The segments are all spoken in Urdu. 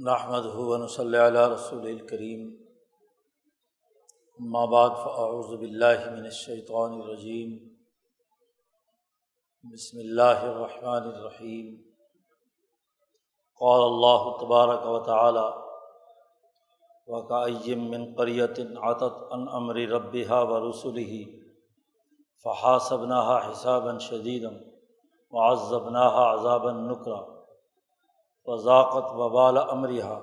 نحمد ہُون صلی اللہ رسول الکریم بعد فاعوذ باللہ من الشیطان الرجیم بسم اللہ الرحمن الرحیم قال اللہ تبارک و تعالی وکیم من قریت عطت ان امر ربها و رسوله فحاسبناها حسابا شدیدا وعذبناها عذابا نکرا وضاقت وبال امرحا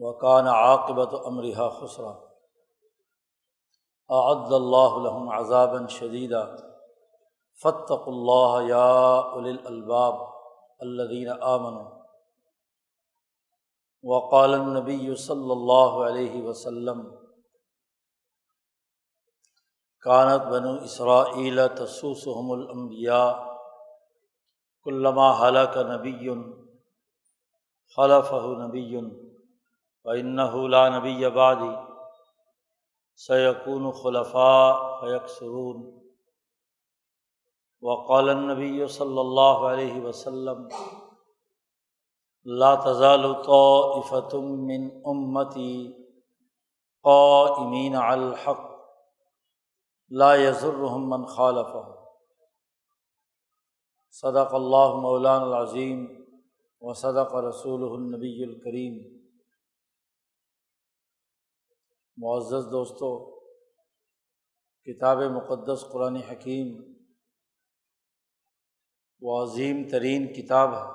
وکان عاقبت امرحا خسرا اعد اللہ الحم عذابً شدیدہ فتق اللہ یا الباب الدین آمن وقال النبی صلی اللہ علیہ وسلم کانت بنو اسرائیل تسوسحم الانبیاء علامہ حلق نبی خلف نبی لا نبی آبادی سیقون خلفاء فیق سرون وقال نبی صلی اللہ علیہ وسلم لا تزال طائفة من امتی قائمین الحق، لا يضرهم من خالفهم. صدق اللہ مولان العظیم و صدق رسول النبی الکریم۔ معزز دوستوں کتاب مقدس قرآن حکیم و عظیم ترین کتاب ہے،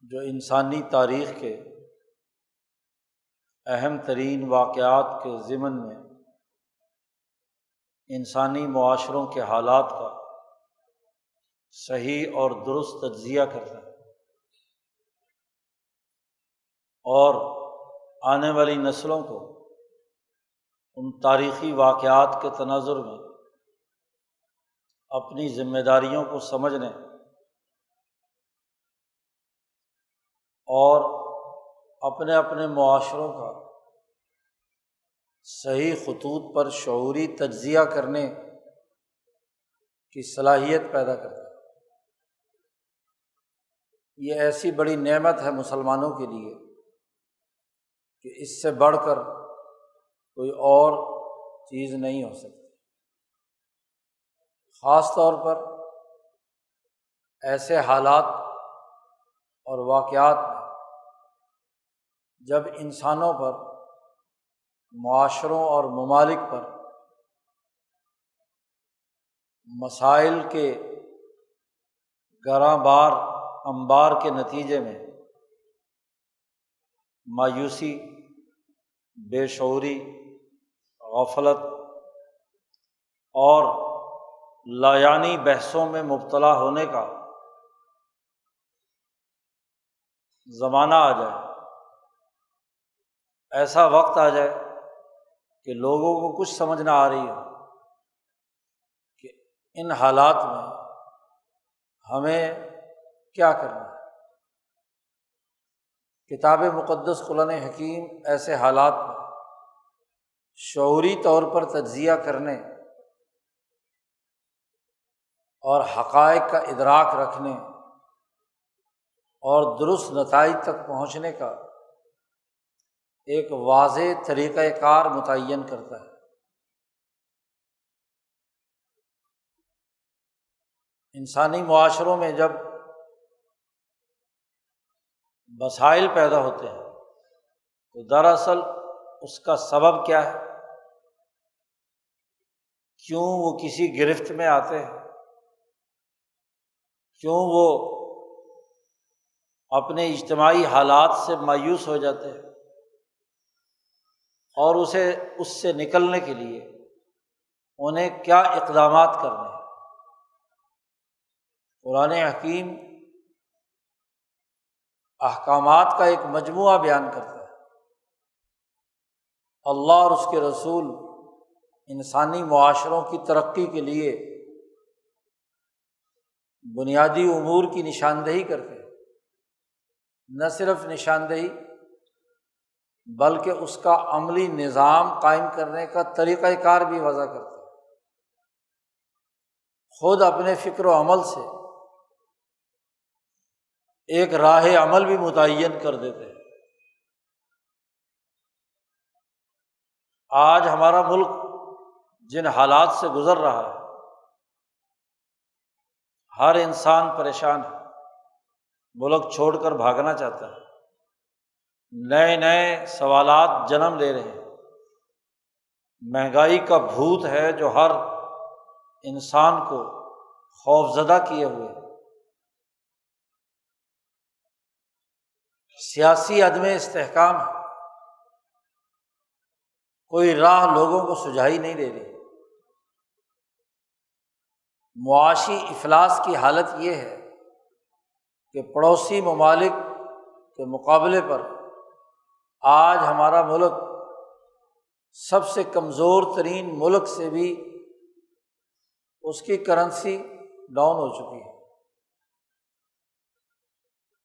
جو انسانی تاریخ کے اہم ترین واقعات کے ضمن میں انسانی معاشروں کے حالات کا صحیح اور درست تجزیہ کرتا ہے۔ اور آنے والی نسلوں کو ان تاریخی واقعات کے تناظر میں اپنی ذمہ داریوں کو سمجھنے اور اپنے اپنے معاشروں کا صحیح خطوط پر شعوری تجزیہ کرنے کی صلاحیت پیدا کرتا ہے۔ یہ ایسی بڑی نعمت ہے مسلمانوں کے لیے کہ اس سے بڑھ کر کوئی اور چیز نہیں ہو سکتی۔ خاص طور پر ایسے حالات اور واقعات میں جب انسانوں پر معاشروں اور ممالک پر مسائل کے گراں بار امبار کے نتیجے میں مایوسی، بے شعوری، غفلت اور لایانی بحثوں میں مبتلا ہونے کا زمانہ آ جائے۔ ایسا وقت آ جائے کہ لوگوں کو کچھ سمجھ نہ آ رہی ہو، کہ ان حالات میں ہمیں کیا کرنا ہے؟ کتاب مقدس قلن حکیم ایسے حالات میں شعوری طور پر تجزیہ کرنے اور حقائق کا ادراک رکھنے اور درست نتائج تک پہنچنے کا ایک واضح طریقۂ کار متعین کرتا ہے۔ انسانی معاشروں میں جب مسائل پیدا ہوتے ہیں، تو دراصل اس کا سبب کیا ہے؟ کیوں وہ کسی گرفت میں آتے ہیں؟ کیوں وہ اپنے اجتماعی حالات سے مایوس ہو جاتے ہیں؟ اور اسے اس سے نکلنے کے لیے انہیں کیا اقدامات کرنے ہیں؟ قرآن حکیم احکامات کا ایک مجموعہ بیان کرتا ہے۔ اللہ اور اس کے رسول انسانی معاشروں کی ترقی کے لیے بنیادی امور کی نشاندہی کرتے ہیں۔ نہ صرف نشاندہی بلکہ اس کا عملی نظام قائم کرنے کا طریقۂ کار بھی وضع کرتا ہے۔ خود اپنے فکر و عمل سے ایک راہ عمل بھی متعین کر دیتے ہیں۔ آج ہمارا ملک جن حالات سے گزر رہا ہے، ہر انسان پریشان ہے۔ ملک چھوڑ کر بھاگنا چاہتا ہے۔ نئے نئے سوالات جنم لے رہے ہیں۔ مہنگائی کا بھوت ہے جو ہر انسان کو خوف زدہ کیے ہوئے سیاسی عدم استحکام ہے۔ کوئی راہ لوگوں کو سجائی نہیں دے رہی۔ معاشی افلاس کی حالت یہ ہے کہ پڑوسی ممالک کے مقابلے پر آج ہمارا ملک سب سے کمزور ترین ملک سے بھی اس کی کرنسی ڈاؤن ہو چکی ہے۔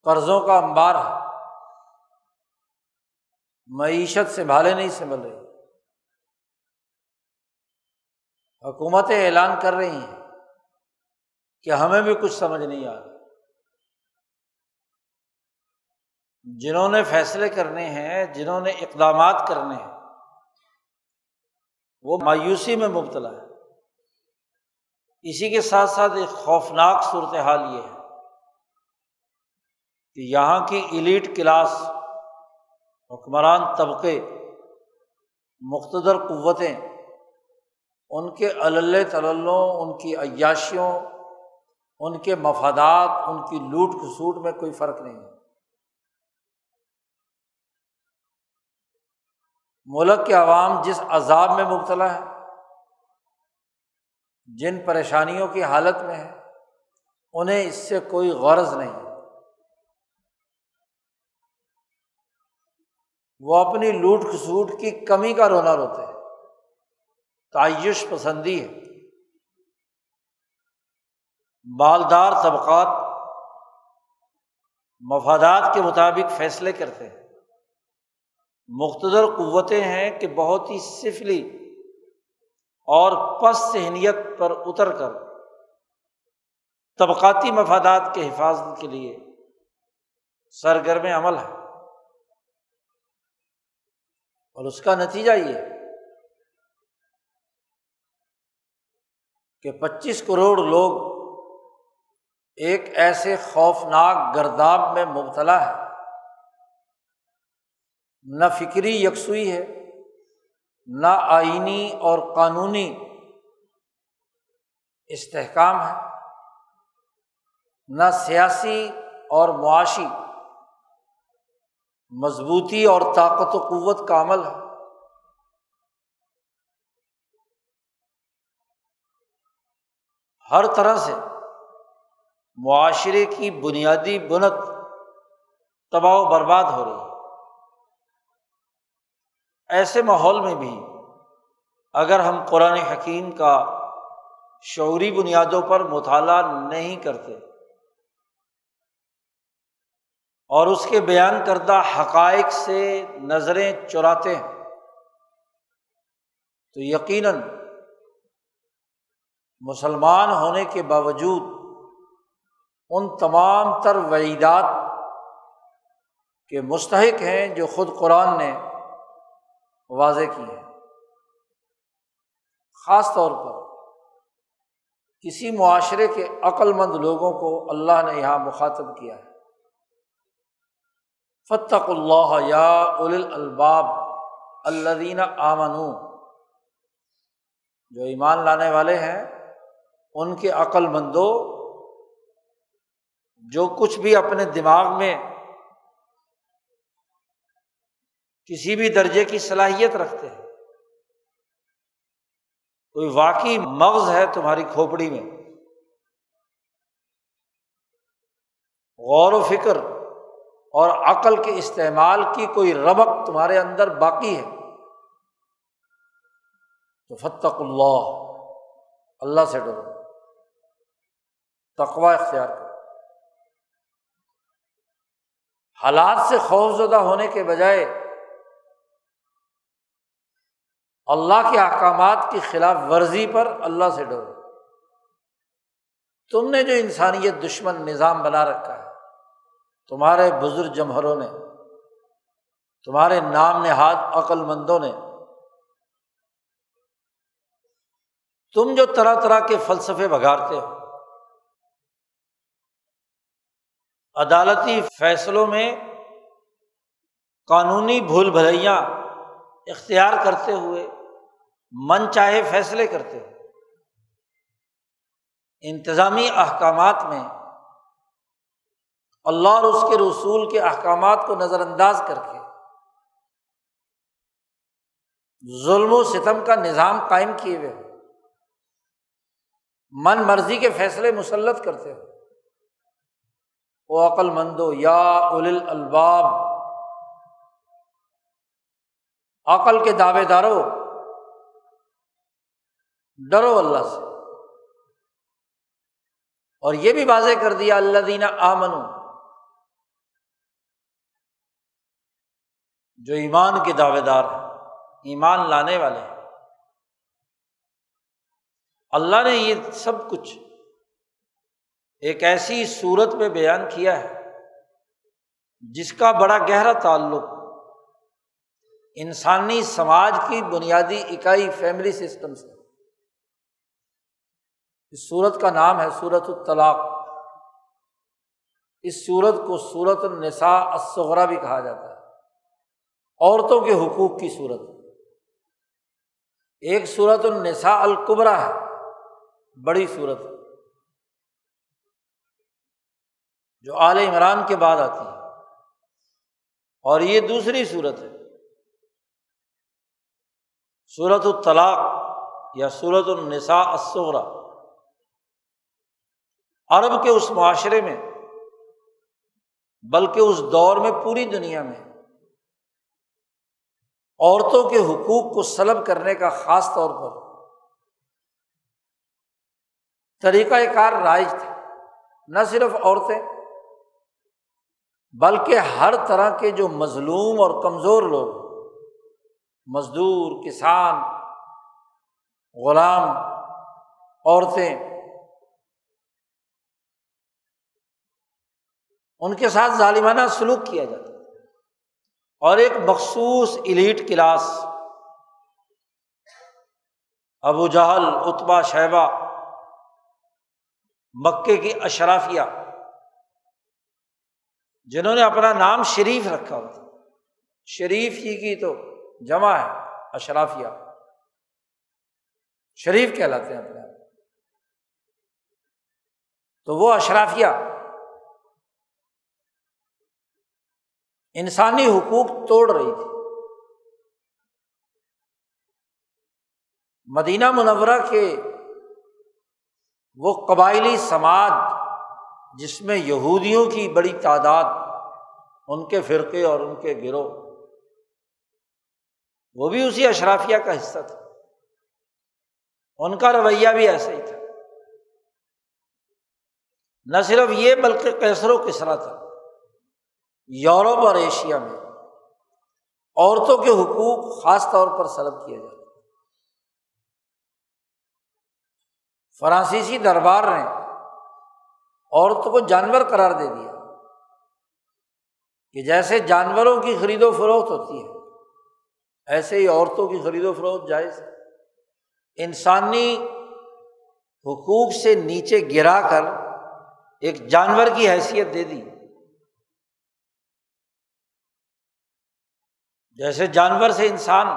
قرضوں کا امبار ہے معیشت سنبھالے نہیں سنبھل رہی۔ حکومتیں اعلان کر رہی ہیں کہ ہمیں بھی کچھ سمجھ نہیں آ رہا۔ جنہوں نے فیصلے کرنے ہیں، جنہوں نے اقدامات کرنے ہیں، وہ مایوسی میں مبتلا ہے۔ اسی کے ساتھ ساتھ ایک خوفناک صورت حال یہ ہے کہ یہاں کی ایلیٹ کلاس، حکمران طبقے مختصر قوتیں، ان کے علل تلوں ان کی عیاشیوں، ان کے مفادات، ان کی لوٹ کھسوٹ میں کوئی فرق نہیں ہے۔ ملک کے عوام جس عذاب میں مبتلا ہے، جن پریشانیوں کی حالت میں ہے، انہیں اس سے کوئی غرض نہیں وہ اپنی لوٹ کھسوٹ کی کمی کا رونا روتے ہیں۔ تعیش پسندی ہے۔ بالدار طبقات مفادات کے مطابق فیصلے کرتے ہیں۔ مختصر قوتیں ہیں کہ بہت ہی سفلی اور پس ذہنیت پر اتر کر طبقاتی مفادات کے حفاظت کے لیے سرگرم عمل ہے۔ اور اس کا نتیجہ یہ کہ پچیس کروڑ لوگ ایک ایسے خوفناک گرداب میں مبتلا ہے نہ فکری یکسوئی ہے، نہ آئینی اور قانونی استحکام ہے، نہ سیاسی اور معاشی مضبوطی اور طاقت و قوت کا عمل ہے۔ ہر طرح سے معاشرے کی بنیادی بنت تباہ و برباد ہو رہی ہے۔ ایسے ماحول میں بھی اگر ہم قرآن حکیم کا شعوری بنیادوں پر مطالعہ نہیں کرتے اور اس کے بیان کردہ حقائق سے نظریں چراتے ہیں، تو یقیناً مسلمان ہونے کے باوجود ان تمام تر وعیدات کے مستحق ہیں جو خود قرآن نے واضح کی ہے۔ خاص طور پر کسی معاشرے کے عقل مند لوگوں کو اللہ نے یہاں مخاطب کیا ہے۔ فتق اللہ یا اول الباب الدین آمن جو ایمان لانے والے ہیں، ان کے عقل مندوں جو کچھ بھی اپنے دماغ میں کسی بھی درجے کی صلاحیت رکھتے ہیں۔ کوئی واقعی مغز ہے تمہاری کھوپڑی میں۔ غور و فکر اور عقل کے استعمال کی کوئی ربق تمہارے اندر باقی ہے۔ تو فتق اللہ۔ اللہ سے ڈرو۔ تقوا اختیار کرو۔ حالات سے خوف زدہ ہونے کے بجائے اللہ کے احکامات کی خلاف ورزی پر اللہ سے ڈرو۔ تم نے جو انسانیت دشمن نظام بنا رکھا ہے، تمہارے بزرگ جمہروں نے، تمہارے نام نہاد عقل مندوں نے، تم جو طرح طرح کے فلسفے بگاڑتے ہو، عدالتی فیصلوں میں قانونی بھول بھلائیاں اختیار کرتے ہوئے، من چاہے فیصلے کرتے ہو انتظامی احکامات میں اللہ اور اس کے رسول کے احکامات کو نظر انداز کر کے ظلم و ستم کا نظام قائم کیے ہوئے ہو من مرضی کے فیصلے مسلط کرتے ہو او عقل مندو یا اول الباب عقل کے دعوے دارو ڈرو اللہ سے۔ اور یہ بھی واضح کر دیا اللہ دینا آمن جو ایمان کے دعوے دار ہیں، ایمان لانے والے ہیں۔ اللہ نے یہ سب کچھ ایک ایسی صورت میں بیان کیا ہے، جس کا بڑا گہرا تعلق انسانی سماج کی بنیادی اکائی فیملی سسٹم سے۔ اس صورت کا نام ہے صورت الطلاق۔ اس صورت کو صورت النساء الصغرا بھی کہا جاتا ہے۔ عورتوں کے حقوق کی صورت ایک صورت النساء القبرا ہے، بڑی صورت جو اعل عمران کے بعد آتی ہے۔ اور یہ دوسری صورت ہے۔ صورت الطلاق یا صورت النساء الصغرا عرب کے اس معاشرے میں، بلکہ اس دور میں پوری دنیا میں، عورتوں کے حقوق کو سلب کرنے کا خاص طور پر طریقۂ کار رائج تھا نہ صرف عورتیں، بلکہ ہر طرح کے جو مظلوم اور کمزور لوگ مزدور، کسان، غلام، عورتیں۔ ان کے ساتھ ظالمانہ سلوک کیا جاتا اور ایک مخصوص الیٹ کلاس ابو جہل اتبا شہبہ مکے کی اشرافیہ، جنہوں نے اپنا نام شریف رکھا ہوا تھا۔ شریف ہی کی تو جمع ہے، اشرافیہ۔ شریف کہلاتے ہیں اپنے آپ۔ تو وہ اشرافیہ۔ انسانی حقوق توڑ رہی تھی۔ مدینہ منورہ کے وہ قبائلی سماج جس میں یہودیوں کی بڑی تعداد، ان کے فرقے اور ان کے گروہ وہ بھی اسی اشرافیہ کا حصہ تھا۔ ان کا رویہ بھی ایسا ہی تھا۔ نہ صرف یہ بلکہ کیسر و کسرا تھا۔ یورپ اور ایشیا میں عورتوں کے حقوق خاص طور پر سلب کیا جاتا فرانسیسی دربار نے عورتوں کو جانور قرار دے دیا کہ جیسے جانوروں کی خرید و فروخت ہوتی ہے ایسے ہی عورتوں کی خرید و فروخت جائز ہے۔ انسانی حقوق سے نیچے گرا کر ایک جانور کی حیثیت دے دی۔ جیسے جانور سے انسان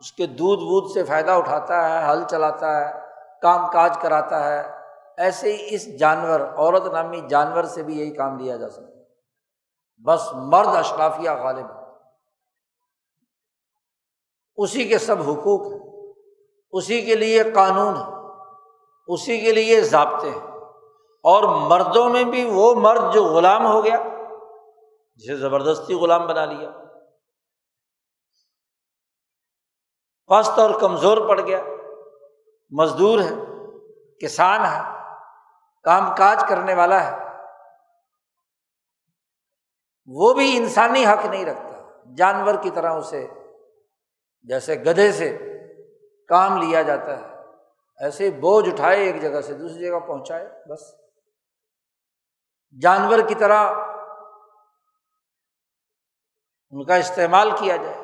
اس کے دودھ وودھ سے فائدہ اٹھاتا ہے ہل چلاتا ہے، کام کاج کراتا ہے، ایسے ہی اس جانور، عورت نامی جانور سے بھی یہی کام لیا جا سکتا بس مرد اشرافیہ غالب اسی کے سب حقوق ہیں، اسی کے لیے قانون ہے اسی کے لیے ضابطے ہیں۔ اور مردوں میں بھی وہ مرد جو غلام ہو گیا، جسے زبردستی غلام بنا لیا، پست اور کمزور پڑ گیا، مزدور ہے، کسان ہے، کام کاج کرنے والا ہے، وہ بھی انسانی حق نہیں رکھتا، جانور کی طرح اسے جیسے گدھے سے کام لیا جاتا ہے، ایسے بوجھ اٹھائے ایک جگہ سے دوسری جگہ پہنچائے، بس۔ جانور کی طرح ان کا استعمال کیا جائے۔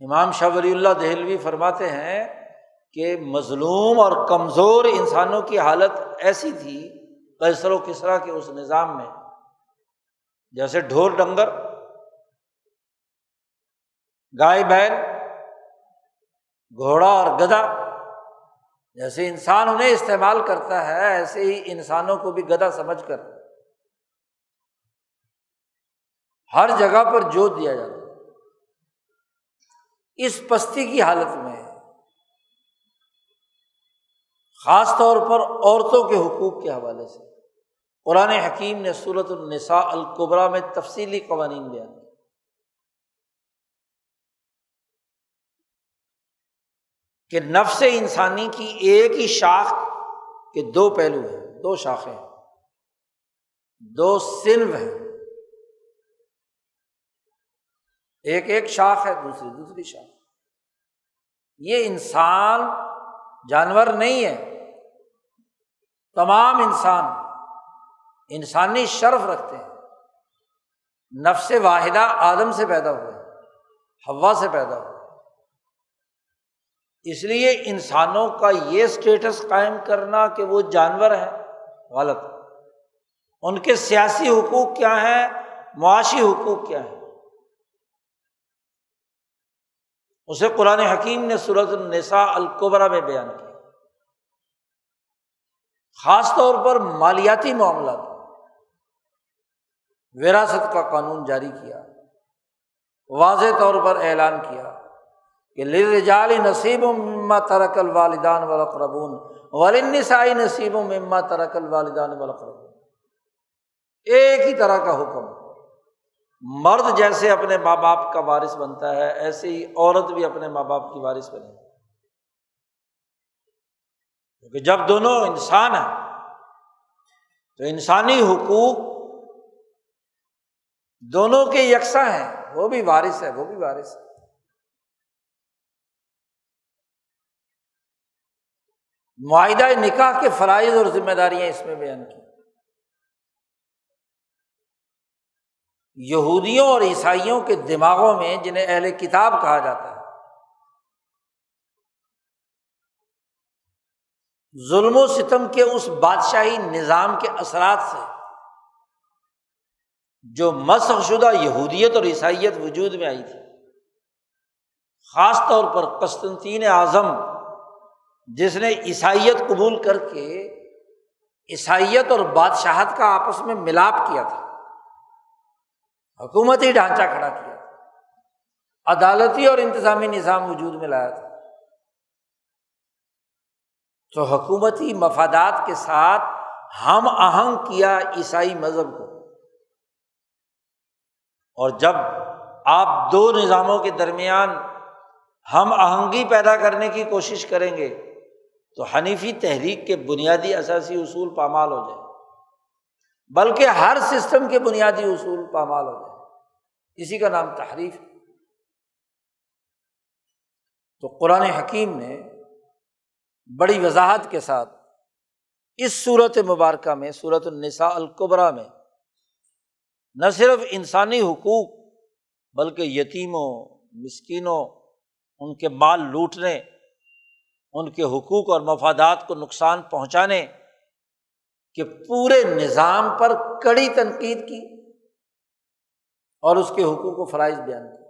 امام شاہ ولی اللہ دہلوی فرماتے ہیں کہ مظلوم اور کمزور انسانوں کی حالت ایسی تھی کیسر و کسرا کے اس نظام میں۔ جیسے ڈھور ڈنگر، گائے بیل گھوڑا اور گدا جیسے انسان انہیں استعمال کرتا ہے، ایسے ہی انسانوں کو بھی گدا سمجھ کر۔ ہر جگہ پر جوت دیا جاتا اس پستی کی حالت میں، خاص طور پر عورتوں کے حقوق کے حوالے سے، قرآن حکیم نے صورت النساء القبرا میں تفصیلی قوانین بیان کہ نفس انسانی کی ایک ہی شاخ کے دو پہلو ہیں، دو شاخیں دو سلو ہیں۔ ایک ایک شاخ ہے، دوسری دوسری شاخ۔ یہ انسان جانور نہیں ہے، تمام انسان انسانی شرف رکھتے ہیں۔ نفس واحدہ آدم سے پیدا ہوئے ہوا سے پیدا ہوئے۔ اس لیے انسانوں کا یہ اسٹیٹس قائم کرنا کہ وہ جانور ہیں، غلط۔ ان کے سیاسی حقوق کیا ہیں، معاشی حقوق کیا ہیں؟ اسے قرآن حکیم نے صورت النساء القبرا میں بیان کیا۔ خاص طور پر مالیاتی معاملات۔ وراثت کا قانون جاری کیا۔ واضح طور پر اعلان کیا۔ کہ لرجال نصیب مما ترک الوالدان والاقربون وللنساء نصیب مما ترک الوالدان والاقربون ایک ہی طرح کا حکم۔ مرد جیسے اپنے ماں باپ کا وارث بنتا ہے، ایسے ہی عورت بھی اپنے ماں باپ کی وارث بنے کیونکہ جب دونوں انسان ہیں، تو انسانی حقوق دونوں کے یکساں ہیں۔ وہ بھی وارث ہے، وہ بھی وارث ہے۔ معاہدہ نکاح کے فرائض اور ذمہ داریاں اس میں بیان کی۔ یہودیوں اور عیسائیوں کے دماغوں میں جنہیں اہل کتاب کہا جاتا ہے۔ ظلم و ستم کے اس بادشاہی نظام کے اثرات سے جو مسخ شدہ یہودیت اور عیسائیت وجود میں آئی تھی، خاص طور پر قسطنطین اعظم جس نے عیسائیت قبول کر کے عیسائیت اور بادشاہت کا آپس میں ملاپ کیا تھا، حکومتی ڈھانچہ کھڑا کیا تھا، عدالتی اور انتظامی نظام وجود میں لایا تھا۔ تو حکومتی مفادات کے ساتھ ہم آہنگ کیا عیسائی مذہب کو۔ اور جب آپ دو نظاموں کے درمیان ہم آہنگی پیدا کرنے کی کوشش کریں گے تو حنیفی تحریک کے بنیادی اثاثی اصول پامال ہو جائے۔ بلکہ ہر سسٹم کے بنیادی اصول پامال ہو جائے۔ اسی کا نام تحریف۔ تو قرآن حکیم نے بڑی وضاحت کے ساتھ اس صورت مبارکہ میں، صورت النساء القبرا میں، نہ صرف انسانی حقوق، بلکہ یتیموں، مسکینوں، ان کے مال لوٹنے ان کے حقوق اور مفادات کو نقصان پہنچانے کے پورے نظام پر کڑی تنقید کی اور اس کے حقوق و فرائض بیان کیا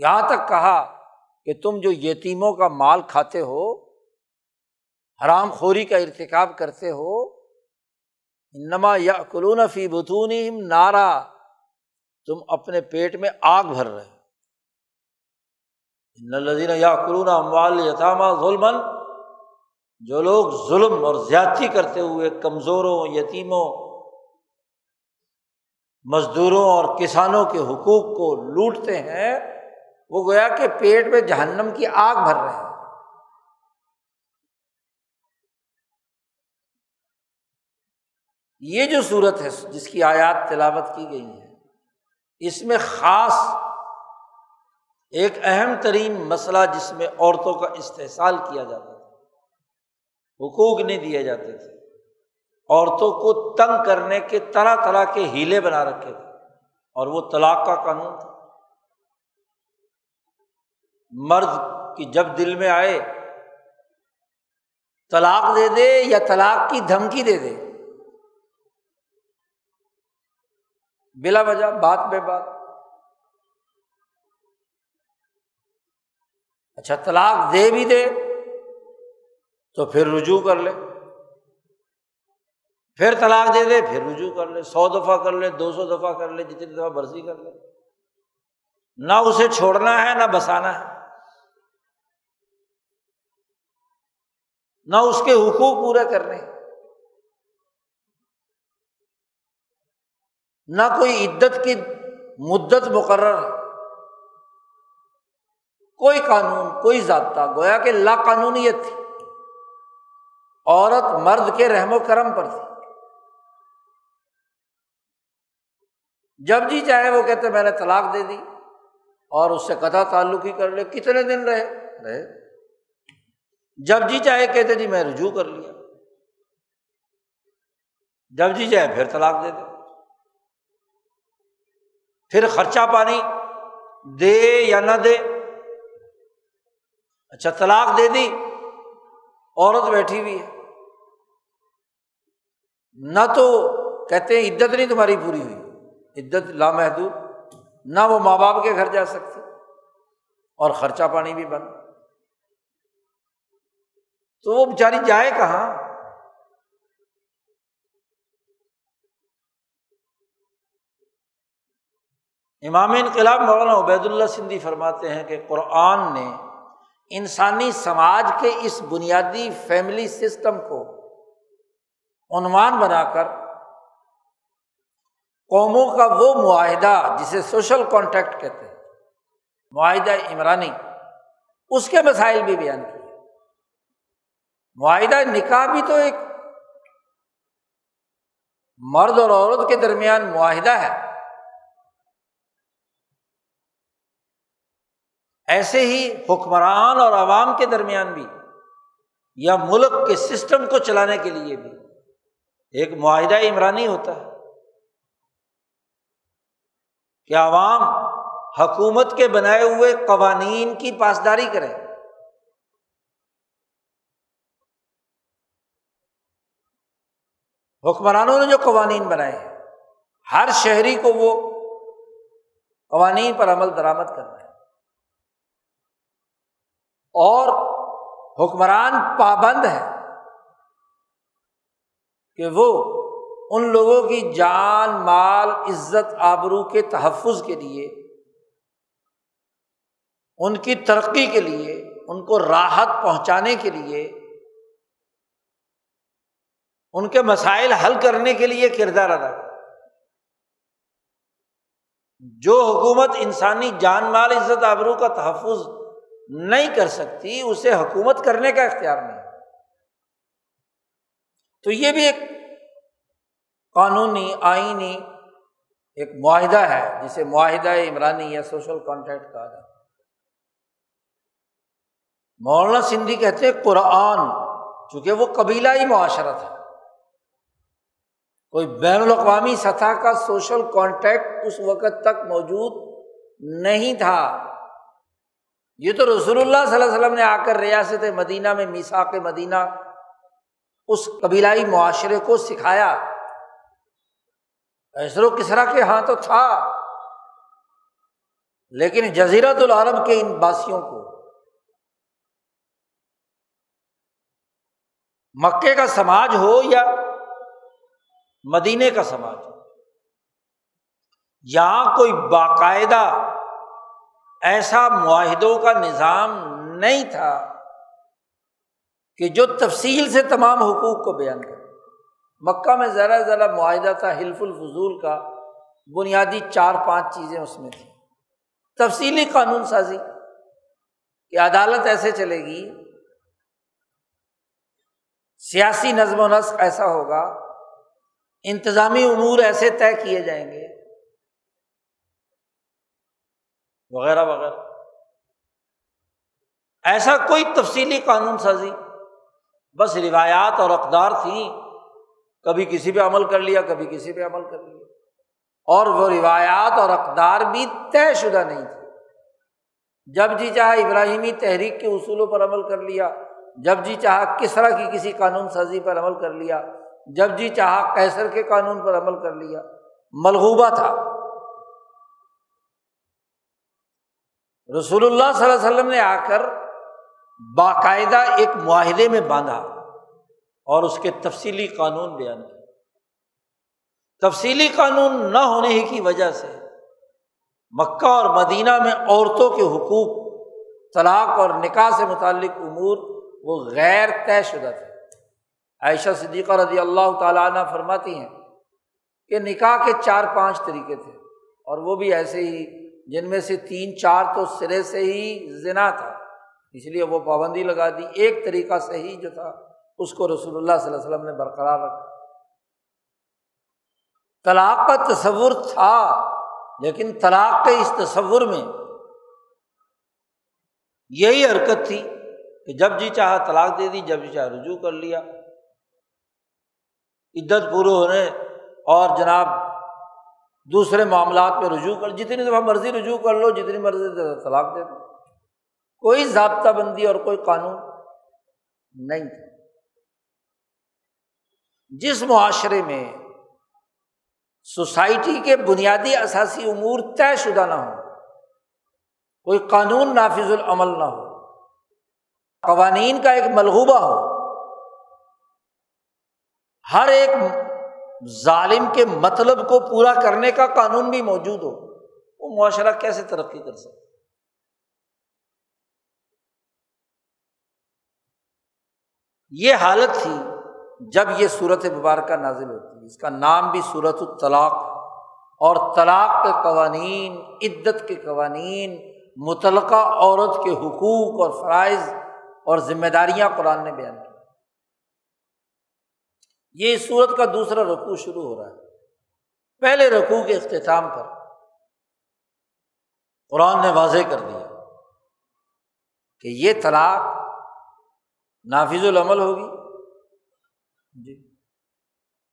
یہاں تک کہا کہ تم جو یتیموں کا مال کھاتے ہو، حرام خوری کا ارتکاب کرتے ہو نما یا کلون فی بتون نارا، تم اپنے پیٹ میں آگ بھر رہے لذین یا قرون اموال یتامہ ظلم جو لوگ ظلم اور زیادتی کرتے ہوئے کمزوروں، یتیموں، مزدوروں اور کسانوں کے حقوق کو لوٹتے ہیں، وہ گویا کہ پیٹ میں جہنم کی آگ بھر رہے ہیں۔ یہ جو صورت ہے، جس کی آیات تلاوت کی گئی ہے اس میں خاص ایک اہم ترین مسئلہ جس میں عورتوں کا استحصال کیا جاتا تھا، حقوق نہیں دیے جاتے تھے۔ عورتوں کو تنگ کرنے کے طرح طرح کے ہیلے بنا رکھے تھے، اور وہ طلاق کا قانون تھا۔ مرد کی جب دل میں آئے، طلاق دے دے یا طلاق کی دھمکی دے دے، بلا وجہ، بات بے بات۔ اچھا طلاق دے بھی دے تو پھر رجوع کر لے۔ پھر طلاق دے دے، پھر رجوع کر لے۔ سو دفعہ کر لے، دو سو دفعہ کر لے، جتنی دفعہ برسی کر لے۔ نہ اسے چھوڑنا ہے، نہ بسانا ہے۔ نہ اس کے حقوق پورے کرنے۔ نہ کوئی عدت کی مدت مقرر ہے۔ کوئی قانون، کوئی ضابطہ، گویا کہ لا قانونیت تھی۔ عورت مرد کے رحم و کرم پر تھی۔ جب جی چاہے وہ کہتے میں نے طلاق دے دی اور اس سے قطع تعلق ہی کر لے، کتنے دن رہے؟ رہے۔ جب جی چاہے کہتے جی میں رجوع کر لیا۔ جب جی چاہے پھر طلاق دے دے پھر خرچہ پانی دے یا نہ دے۔ اچھا طلاق دے دی، عورت بیٹھی ہوئی ہے۔ نہ تو کہتے ہیں عدت نہیں تمہاری پوری ہوئی، عدت لامحدود، نہ وہ ماں باپ کے گھر جا سکتے، اور خرچہ پانی بھی بند۔ تو وہ بیچاری جائے کہاں؟ امام انقلاب مولانا عبید اللہ سندھی فرماتے ہیں کہ قرآن نے انسانی سماج کے اس بنیادی فیملی سسٹم کو عنوان بنا کر قوموں کا وہ معاہدہ جسے سوشل کانٹیکٹ کہتے ہیں، معاہدہ عمرانی، اس کے مسائل بھی بیان کیے۔ معاہدہ نکاح بھی تو ایک مرد اور عورت کے درمیان معاہدہ ہے۔ ایسے ہی حکمران اور عوام کے درمیان بھی، یا ملک کے سسٹم کو چلانے کے لیے بھی ایک معاہدہ عمرانی ہوتا ہے کہ عوام حکومت کے بنائے ہوئے قوانین کی پاسداری کرے۔ حکمرانوں نے جو قوانین بنائے ہیں، ہر شہری کو وہ قوانین پر عمل درآمد کرنا ہے۔ اور حکمران پابند ہے کہ وہ ان لوگوں کی جان، مال، عزت، آبرو کے تحفظ کے لیے، ان کی ترقی کے لیے، ان کو راحت پہنچانے کے لیے، ان کے مسائل حل کرنے کے لیے کردار ادا کر جو حکومت انسانی جان، مال، عزت، آبرو کا تحفظ نہیں کر سکتی، اسے حکومت کرنے کا اختیار نہیں۔ تو یہ بھی ایک قانونی، آئینی ایک معاہدہ ہے، جسے معاہدہ عمرانی یا سوشل کانٹیکٹ کہا جاتا مولانا سندھی کہتے ہیں، قرآن، چونکہ وہ قبیلہ ہی معاشرہ تھا۔ کوئی بین الاقوامی سطح کا سوشل کانٹیکٹ اس وقت تک موجود نہیں تھا۔ یہ تو رسول اللہ صلی اللہ علیہ وسلم نے آ کر ریاست مدینہ میں میساک مدینہ اس قبیلائی معاشرے کو سکھایا۔ ایسر و کسرا کے ہاں تو تھا۔ لیکن جزیرت العرب کے ان باسیوں کو مکے کا سماج ہو یا مدینے کا سماج ہو، یہاں کوئی باقاعدہ ایسا معاہدوں کا نظام نہیں تھا کہ جو تفصیل سے تمام حقوق کو بیان کرے۔ مکہ میں ذرا ذرا معاہدہ تھا، حلف الفضول کا، بنیادی چار پانچ چیزیں اس میں تھیں۔ تفصیلی قانون سازی، کہ عدالت ایسے چلے گی، سیاسی نظم و نسق ایسا ہوگا، انتظامی امور ایسے طے کیے جائیں گے۔ وغیرہ وغیرہ۔ ایسا کوئی تفصیلی قانون سازی۔ بس روایات اور اقدار تھیں کبھی کسی پہ عمل کر لیا، کبھی کسی پہ عمل کر لیا۔ اور وہ روایات اور اقدار بھی طے شدہ نہیں تھی جب جی چاہا ابراہیمی تحریک کے اصولوں پر عمل کر لیا، جب جی چاہا کس طرح کی کسی قانون سازی پر عمل کر لیا، جب جی چاہا کیسر کے قانون پر عمل کر لیا، ملغوبہ تھا۔ رسول اللہ صلی اللہ علیہ وسلم نے آ کر باقاعدہ ایک معاہدے میں باندھا اور اس کے تفصیلی قانون بیان کیا۔ تفصیلی قانون نہ ہونے ہی کی وجہ سے مکہ اور مدینہ میں عورتوں کے حقوق، طلاق اور نکاح سے متعلق امور وہ غیر طے شدہ تھے۔ عائشہ صدیقہ رضی اللہ تعالیٰ عنہ فرماتی ہیں کہ نکاح کے چار پانچ طریقے تھے اور وہ بھی ایسے ہی جن میں سے تین چار تو سرے سے ہی ذنا تھا۔ اس لیے وہ پابندی لگا دی۔ ایک طریقہ صحیح جو تھا، اس کو رسول اللہ صلی اللہ علیہ وسلم نے برقرار رکھا۔ طلاق کا تصور تھا، لیکن طلاق کے اس تصور میں یہی حرکت تھی کہ جب جی چاہا طلاق دے دی، جب جی چاہا رجوع کر لیا۔ عدت پورے ہونے اور جناب دوسرے معاملات پہ رجوع کر، جتنی دفعہ مرضی رجوع کر لو، جتنی مرضی طلاق دے دو۔ کوئی ضابطہ بندی اور کوئی قانون نہیں تھا۔ جس معاشرے میں سوسائٹی کے بنیادی اثاثی امور طے شدہ نہ ہو کوئی قانون نافذ العمل نہ ہو، قوانین کا ایک ملغوبہ ہو، ہر ایک ظالم کے مطلب کو پورا کرنے کا قانون بھی موجود ہو، وہ معاشرہ کیسے ترقی کر سکتا یہ حالت تھی جب یہ صورت مبارکہ نازل ہوتی ہے۔ اس کا نام بھی صورت الطلاق اور طلاق کے قوانین، عدت کے قوانین متعلقہ عورت کے حقوق اور فرائض اور ذمہ داریاں قرآن نے بیان کی۔ یہ اس صورت کا دوسرا رقو شروع ہو رہا ہے۔ پہلے رقو کے اختتام پر۔ قرآن نے واضح کر دیا کہ یہ طلاق نافذ العمل ہوگی۔ جی۔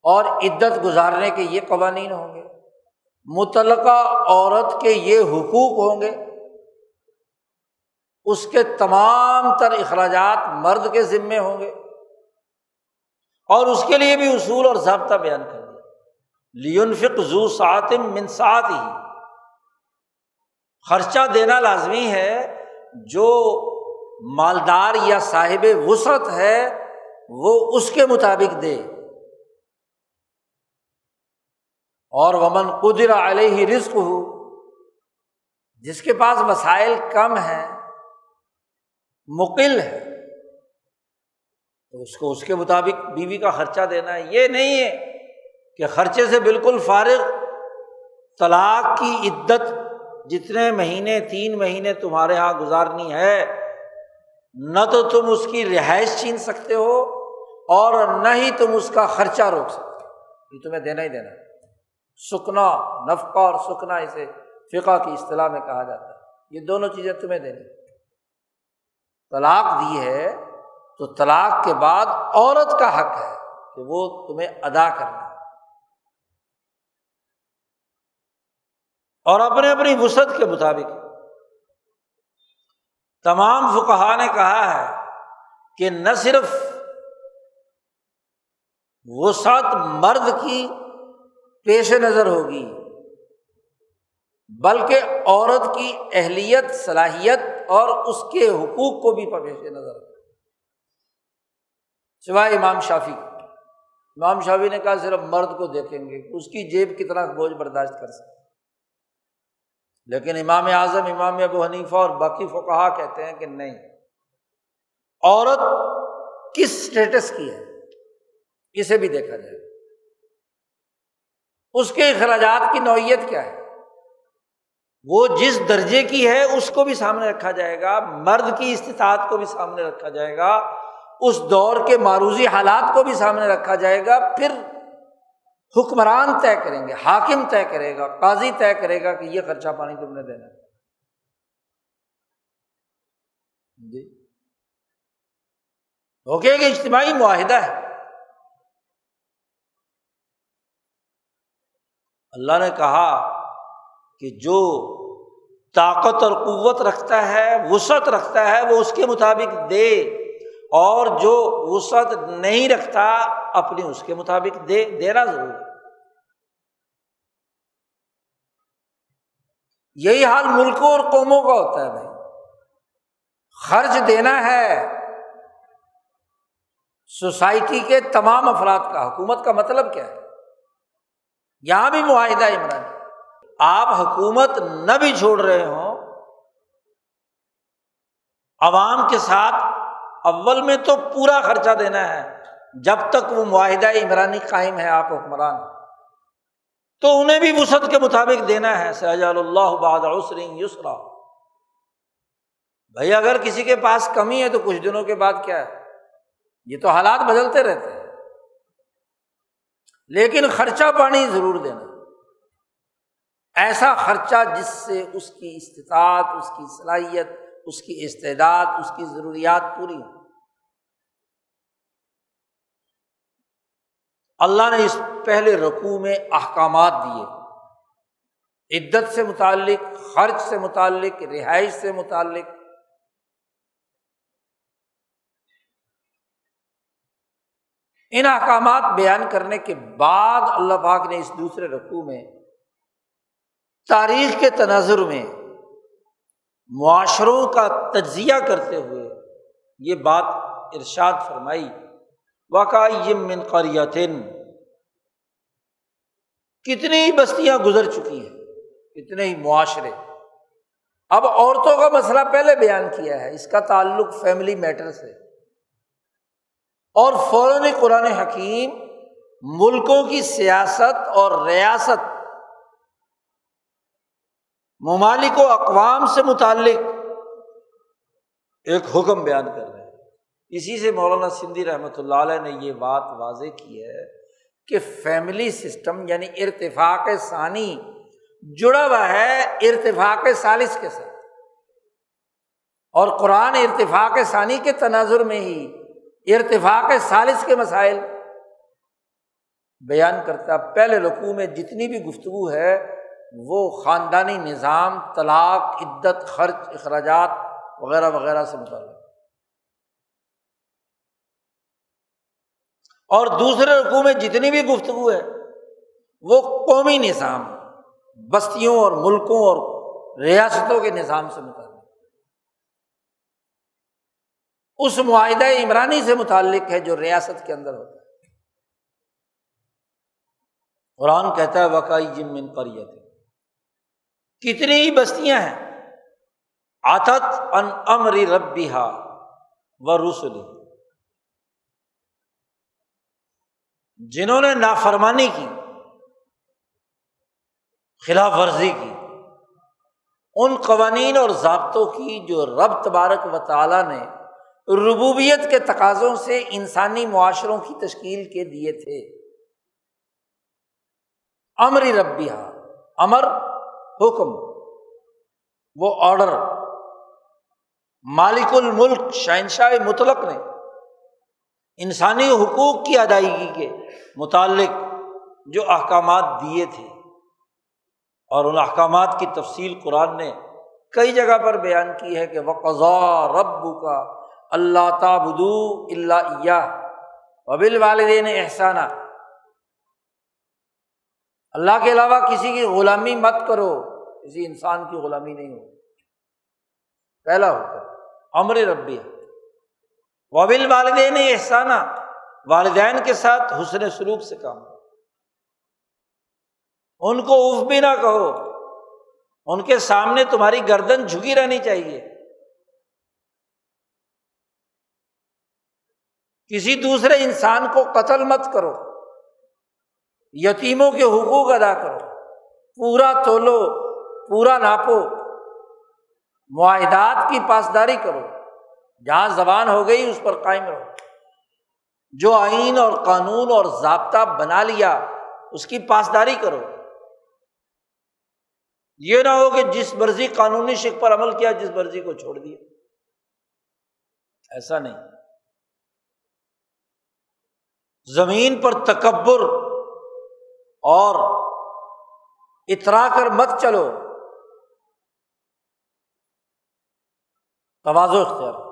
اور عدت گزارنے کے یہ قوانین ہوں گے۔ متعلقہ عورت کے یہ حقوق ہوں گے۔ اس کے تمام تر اخراجات مرد کے ذمے ہوں گے۔ اور اس کے لیے بھی اصول اور ضابطہ بیان کر دیا۔ لیون فک زو ساتم منسات ہی خرچہ دینا لازمی ہے جو مالدار یا صاحب وسعت ہے، وہ اس کے مطابق دے۔ اور ومن قدر علیہ ہی رزق ہو جس کے پاس وسائل کم ہے مکل ہے۔ تو اس کو اس کے مطابق بیوی کا خرچہ دینا ہے۔ یہ نہیں ہے کہ خرچے سے بالکل فارغ طلاق کی عدت جتنے مہینے، تین مہینے تمہارے یہاں گزارنی ہے، نہ تو تم اس کی رہائش چھین سکتے ہو اور نہ ہی تم اس کا خرچہ روک سکتے ہو۔ یہ تمہیں دینا ہی دینا سکنا، نفقہ اور سکنا اسے فقہ کی اصطلاح میں کہا جاتا ہے۔ یہ دونوں چیزیں تمہیں دینی طلاق دی ہے تو طلاق کے بعد عورت کا حق ہے کہ وہ تمہیں ادا کرنا اور اپنے اپنی وسعت کے مطابق۔ تمام فکہ نے کہا ہے کہ نہ صرف وسعت مرد کی پیش نظر ہوگی، بلکہ عورت کی اہلیت، صلاحیت اور اس کے حقوق کو بھی پیش نظر۔ سوائے امام شافی امام شافی نے کہا صرف مرد کو دیکھیں گے، اس کی جیب کتنا بوجھ برداشت کر سکتے لیکن امام اعظم، امام ابو حنیفہ اور باقی فقہ کہتے ہیں کہ نہیں۔ عورت کس اسٹیٹس کی ہے؟ اسے بھی دیکھا جائے۔ اس کے اخراجات کی نوعیت کیا ہے؟ وہ جس درجے کی ہے، اس کو بھی سامنے رکھا جائے گا۔ مرد کی استطاعت کو بھی سامنے رکھا جائے گا۔ اس دور کے معروضی حالات کو بھی سامنے رکھا جائے گا، پھر حکمران طے کریں گے، حاکم طے کرے گا، قاضی طے کرے گا کہ یہ خرچہ پانی تم نے دینا جی۔ کہ اجتماعی معاہدہ ہے۔ اللہ نے کہا کہ جو طاقت اور قوت رکھتا ہے، وسعت رکھتا ہے، وہ اس کے مطابق دے۔ اور جو وسعت نہیں رکھتا اپنی اس کے مطابق دے دینا ضرور یہی حال ملکوں اور قوموں کا ہوتا ہے بھائی۔ خرچ دینا ہے۔ سوسائٹی کے تمام افراد کا۔ حکومت کا مطلب کیا ہے؟ یہاں بھی معاہدہ عمران جی۔ آپ حکومت نہ بھی چھوڑ رہے ہوں، عوام کے ساتھ اول میں تو پورا خرچہ دینا ہے۔ جب تک وہ معاہدہ عمرانی قائم ہے، آپ حکمران۔ تو انہیں بھی وسعت کے مطابق دینا ہے۔ سہجال اللہ بہادر یسرا۔ بھائی، اگر کسی کے پاس کمی ہے تو کچھ دنوں کے بعد کیا ہے؟ یہ تو حالات بدلتے رہتے ہیں۔ لیکن خرچہ پانی ضرور دینا۔ ایسا خرچہ جس سے اس کی استطاعت، اس کی صلاحیت، اس کی استعداد، اس کی ضروریات پوری ہو اللہ نے اس پہلے رقوع میں احکامات دیے۔ عدت سے متعلق، خرچ سے متعلق، رہائش سے متعلق۔ ان احکامات بیان کرنے کے بعد اللہ پاک نے اس دوسرے رقوع میں تاریخ کے تناظر میں معاشروں کا تجزیہ کرتے ہوئے یہ بات ارشاد فرمائی۔ واقعی من قریتن کتنی بستیاں گزر چکی ہیں، کتنے ہی معاشرے۔ اب عورتوں کا مسئلہ پہلے بیان کیا ہے، اس کا تعلق فیملی میٹر سے۔ اور فوراً قرآن حکیم ملکوں کی سیاست اور ریاست، ممالک و اقوام سے متعلق ایک حکم بیان کر رہے اسی سے مولانا سندھی رحمۃ اللہ علیہ نے یہ بات واضح کی ہے کہ فیملی سسٹم یعنی ارتفاق ثانی جڑا ہوا ہے ارتفاق سالس کے ساتھ۔ اور قرآن ارتفاق ثانی کے تناظر میں ہی ارتفاق سالس کے مسائل بیان کرتا۔ پہلے رقوع میں جتنی بھی گفتگو ہے، وہ خاندانی نظام، طلاق، عدت، خرچ، اخراجات وغیرہ وغیرہ سے متعلق۔ اور دوسرے رقوع میں جتنی بھی گفتگو ہے، وہ قومی نظام، بستیوں اور ملکوں اور ریاستوں کے نظام سے متعلق۔ اس معاہدہ عمرانی سے متعلق ہے جو ریاست کے اندر ہوتا ہے۔ قرآن کہتا ہے وقائی جم من قریت کتنی ہی بستیاں ہیں، آتت ان امری ربی ہا و رسلی جنہوں نے نافرمانی کی، خلاف ورزی کی، ان قوانین اور ضابطوں کی جو رب تبارک و تعالیٰ نے ربوبیت کے تقاضوں سے انسانی معاشروں کی تشکیل کے دیے تھے۔ امر ربیہ امر، حکم، وہ آڈر مالک الملک شہنشاہ مطلق نے انسانی حقوق کی ادائیگی کے متعلق جو احکامات دیے تھے اور ان احکامات کی تفصیل قرآن نے کئی جگہ پر بیان کی ہے کہ وہ قضا رب کا اللہ تابدو اللہ وبل والدین احسانہ اللہ کے علاوہ کسی کی غلامی مت کرو کسی انسان کی غلامی نہیں ہو پہلا ہوتا امر ربی وبل والدین احسانہ، والدین کے ساتھ حسن سلوک سے کام۔ ان کو اف بھی نہ کہو، ان کے سامنے تمہاری گردن جھکی رہنی چاہیے۔ کسی دوسرے انسان کو قتل مت کرو، یتیموں کے حقوق ادا کرو۔ پورا تولو، پورا ناپو، معاہدات کی پاسداری کرو۔ جہاں زبان ہو گئی، اس پر قائم رہو۔ جو آئین اور قانون اور ضابطہ بنا لیا، اس کی پاسداری کرو۔ یہ نہ ہو کہ جس مرضی قانونی شک پر عمل کیا، جس مرضی کو چھوڑ دیا۔ ایسا نہیں۔ زمین پر تکبر اور اترا کر مت چلو۔ توازو اختیار۔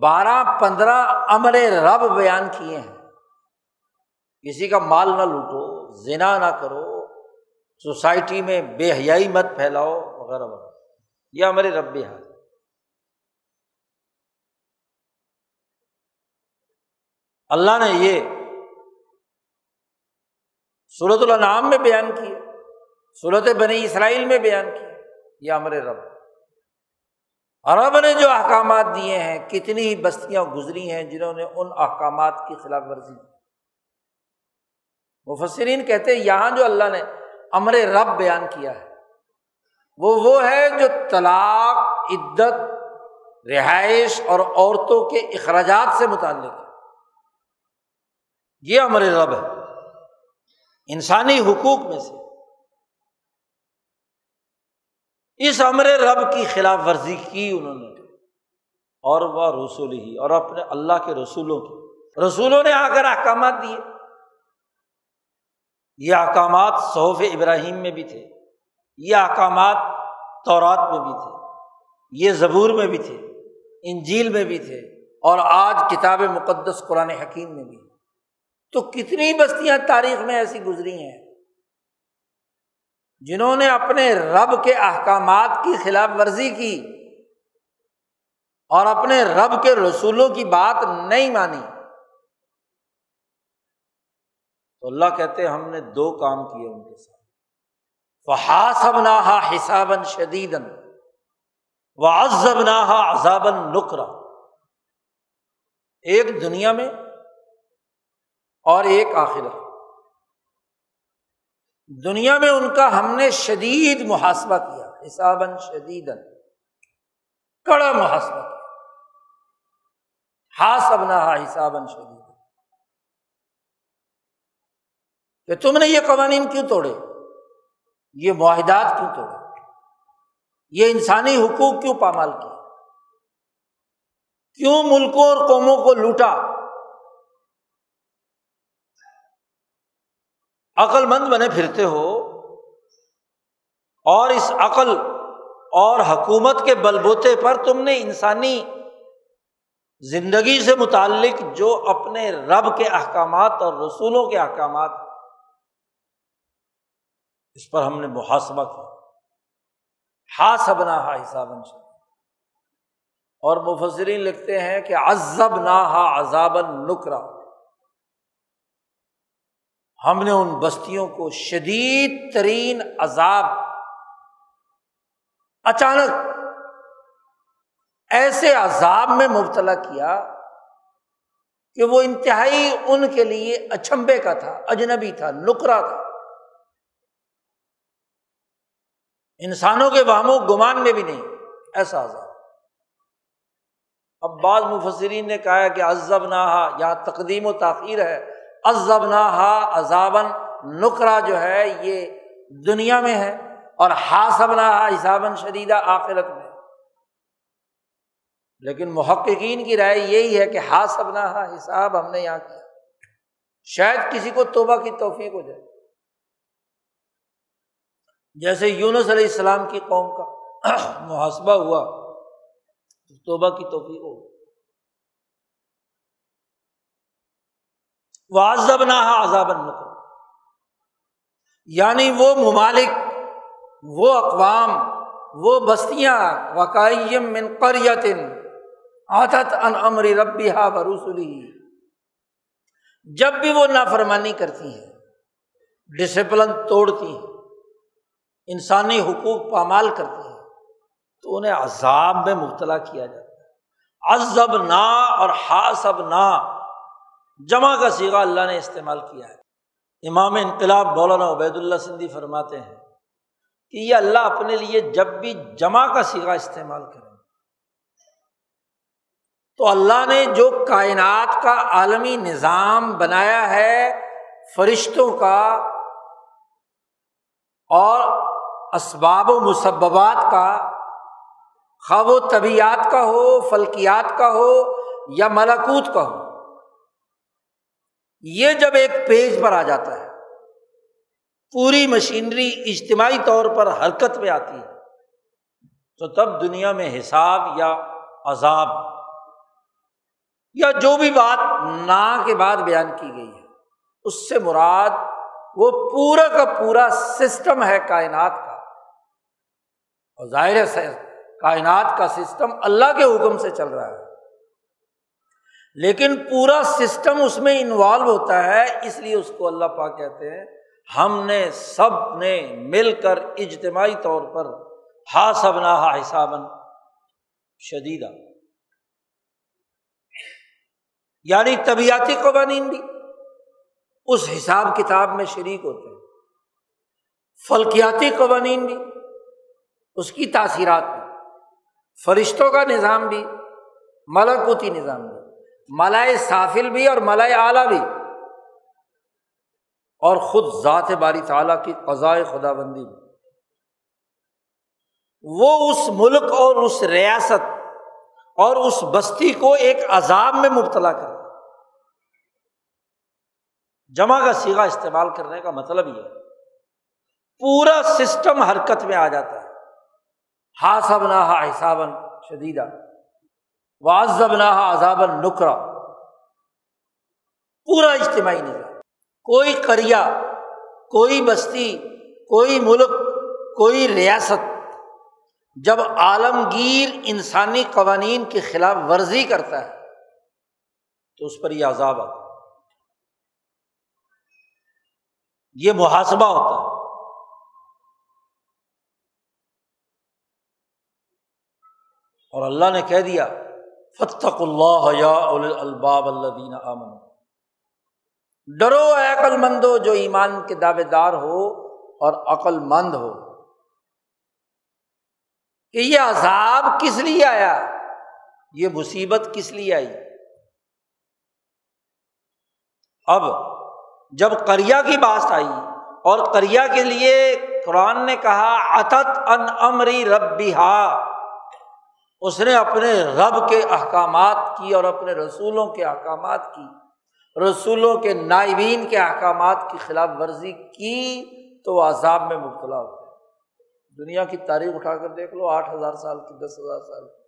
بارہ پندرہ امر رب بیان کیے ہیں۔ کسی کا مال نہ لوٹو، زنا نہ کرو، سوسائٹی میں بے حیائی مت پھیلاؤ، وغیرہ وغیرہ۔ یہ ہمارے رب حال اللہ نے یہ صورت النعام میں بیان کیا صورت بنی اسرائیل میں بیان کیا، یہ ہمارے رب۔ رب نے جو احکامات دیے ہیں، کتنی ہی بستیاں گزری ہیں جنہوں نے ان احکامات کی خلاف ورزی کی۔ مفسرین کہتے ہیں، یہاں جو اللہ نے امر رب بیان کیا ہے، وہ وہ ہے جو طلاق، عدت، رہائش اور عورتوں کے اخراجات سے متعلق ہے۔ یہ امر رب ہے۔ انسانی حقوق میں سے۔ اس امر رب کی خلاف ورزی کی انہوں نے۔ اور وہ رسول ہی، اور اپنے اللہ کے رسولوں کی۔ رسولوں نے آ کر احکامات دیے۔ یہ احکامات صحف ابراہیم میں بھی تھے۔ یہ احکامات تورات میں بھی تھے۔ یہ زبور میں بھی تھے۔ انجیل میں بھی تھے۔ اور آج کتاب مقدس قرآن حکیم میں بھی۔ تو کتنی بستیاں تاریخ میں ایسی گزری ہیں؟ جنہوں نے اپنے رب کے احکامات کی خلاف ورزی کی اور اپنے رب کے رسولوں کی بات نہیں مانی۔ تو اللہ کہتے ہم نے دو کام کیے ان کے ساتھ۔ فحاسب نہا حسابن شدیدن و عزب نہا عذابن نکرا۔ ایک دنیا میں اور ایک آخر دنیا میں ان کا ہم نے شدید محاسبہ کیا حسابن شدیدن کڑا محاسبہ کیا۔ ہاسب نہ ہاں، حسابن شدید کہ تم نے یہ قوانین کیوں توڑے؟ یہ معاہدات کیوں توڑے؟ یہ انسانی حقوق کیوں پامال کیا کیوں ملکوں اور قوموں کو لوٹا؟ عقل مند بنے پھرتے ہو اور اس عقل اور حکومت کے بل بوتے پر تم نے انسانی زندگی سے متعلق جو اپنے رب کے احکامات اور رسولوں کے احکامات اس پر ہم نے محاسبہ کیا۔ ہا سبنا ہا حساب اور مفسرین لکھتے ہیں کہ عزب نہ ہا عذاب نکرا۔ ہم نے ان بستیوں کو شدید ترین عذاب اچانک ایسے عذاب میں مبتلا کیا کہ وہ انتہائی ان کے لیے اچمبے کا تھا، اجنبی تھا، نکرا تھا۔ انسانوں کے و گمان میں بھی نہیں، ایسا عذاب۔ اب بعض مفسرین نے کہا کہ ازب نہا یا تقدیم و تاخیر ہے۔ ازب نہا عذابن نکرا جو ہے یہ دنیا میں ہے اور ہاسب نہ حسابن شدیدہ آخرت میں لیکن محققین کی رائے یہی ہے کہ ہاسب نہ حساب ہم نے یہاں کیا۔ شاید کسی کو توبہ کی توفیق ہو جائے۔ جیسے یونس علیہ السلام کی قوم کا محاسبہ ہوا توبہ کی توفیق ہو۔ واضب نہ عذاب النقل یعنی وہ ممالک، وہ اقوام، وہ بستیاں، وقائم من قریتن عادت ان امر ربی ہا جب بھی وہ نافرمانی کرتی ہیں ڈسپلن توڑتی ہیں، انسانی حقوق پامال کرتی ہیں، تو انہیں عذاب میں مبتلا کیا جاتا ہے۔ عزب نا اور حاصب نا جمع کا سیگا اللہ نے استعمال کیا ہے۔ امام انقلاب مولانا عبید اللہ سندھی فرماتے ہیں کہ یہ اللہ اپنے لیے جب بھی جمع کا سیگا استعمال کریں۔ تو اللہ نے جو کائنات کا عالمی نظام بنایا ہے فرشتوں کا اور اسباب و مسبات کا خواہ و طبیعت کا ہو، فلکیات کا ہو یا ملاکوت کا ہو۔ یہ جب ایک پیج پر آ جاتا ہے، پوری مشینری اجتماعی طور پر حرکت میں آتی ہے، تو تب دنیا میں حساب یا عذاب یا جو بھی بات نا کے بعد بیان کی گئی ہے، اس سے مراد وہ پورا کا پورا سسٹم ہے کائنات کا۔ اور ظاہر ہے، کائنات کا سسٹم اللہ کے حکم سے چل رہا ہے۔ لیکن پورا سسٹم اس میں انوالو ہوتا ہے، اس لیے اس کو اللہ پاک کہتے ہیں، ہم نے سب نے مل کر اجتماعی طور پر ہا سب نہ حسابن شدیدہ یعنی طبیعتی قوانین بھی اس حساب کتاب میں شریک ہوتے ہیں۔ فلکیاتی قوانین بھی اس کی تاثیرات بھی۔ فرشتوں کا نظام بھی، ملکوتی نظام بھی۔ ملائے سافل بھی اور ملائے اعلیٰ بھی۔ اور خود ذات باری تعالیٰ کی قضائے خدا بندی بھی۔ وہ اس ملک اور اس ریاست اور اس بستی کو ایک عذاب میں مبتلا کر جمع کا سیگا استعمال کرنے کا مطلب یہ ہے۔ پورا سسٹم حرکت میں آ جاتا ہے۔ ہاسب نہ حسابن شدیدہ واضب نہ عذابن نکرا پورا اجتماعی نظام۔ کوئی کریا کوئی بستی، کوئی ملک، کوئی ریاست۔ جب عالمگیر انسانی قوانین کی خلاف ورزی کرتا ہے، تو اس پر یہ عذاب آتا ہے۔ یہ محاسبہ ہوتا ہے۔ اور اللہ نے کہہ دیا فتق اللہ یا الباب اللہ دین امن ڈرو اے عقل مند ہو جو ایمان کے دعوے دار ہو اور عقل مند ہو۔ کہ یہ عذاب کس لیے آیا؟ یہ مصیبت کس لیے آئی؟ اب جب کریا کی بات آئی اور کریا کے لیے قرآن نے کہا اتت ان امری رب اس نے اپنے رب کے احکامات کی اور اپنے رسولوں کے احکامات کی، رسولوں کے نائبین کے احکامات کی خلاف ورزی کی تو وہ عذاب میں مبتلا ہو دنیا کی تاریخ اٹھا کر دیکھ لو، آٹھ ہزار سال کی، دس ہزار سال کی۔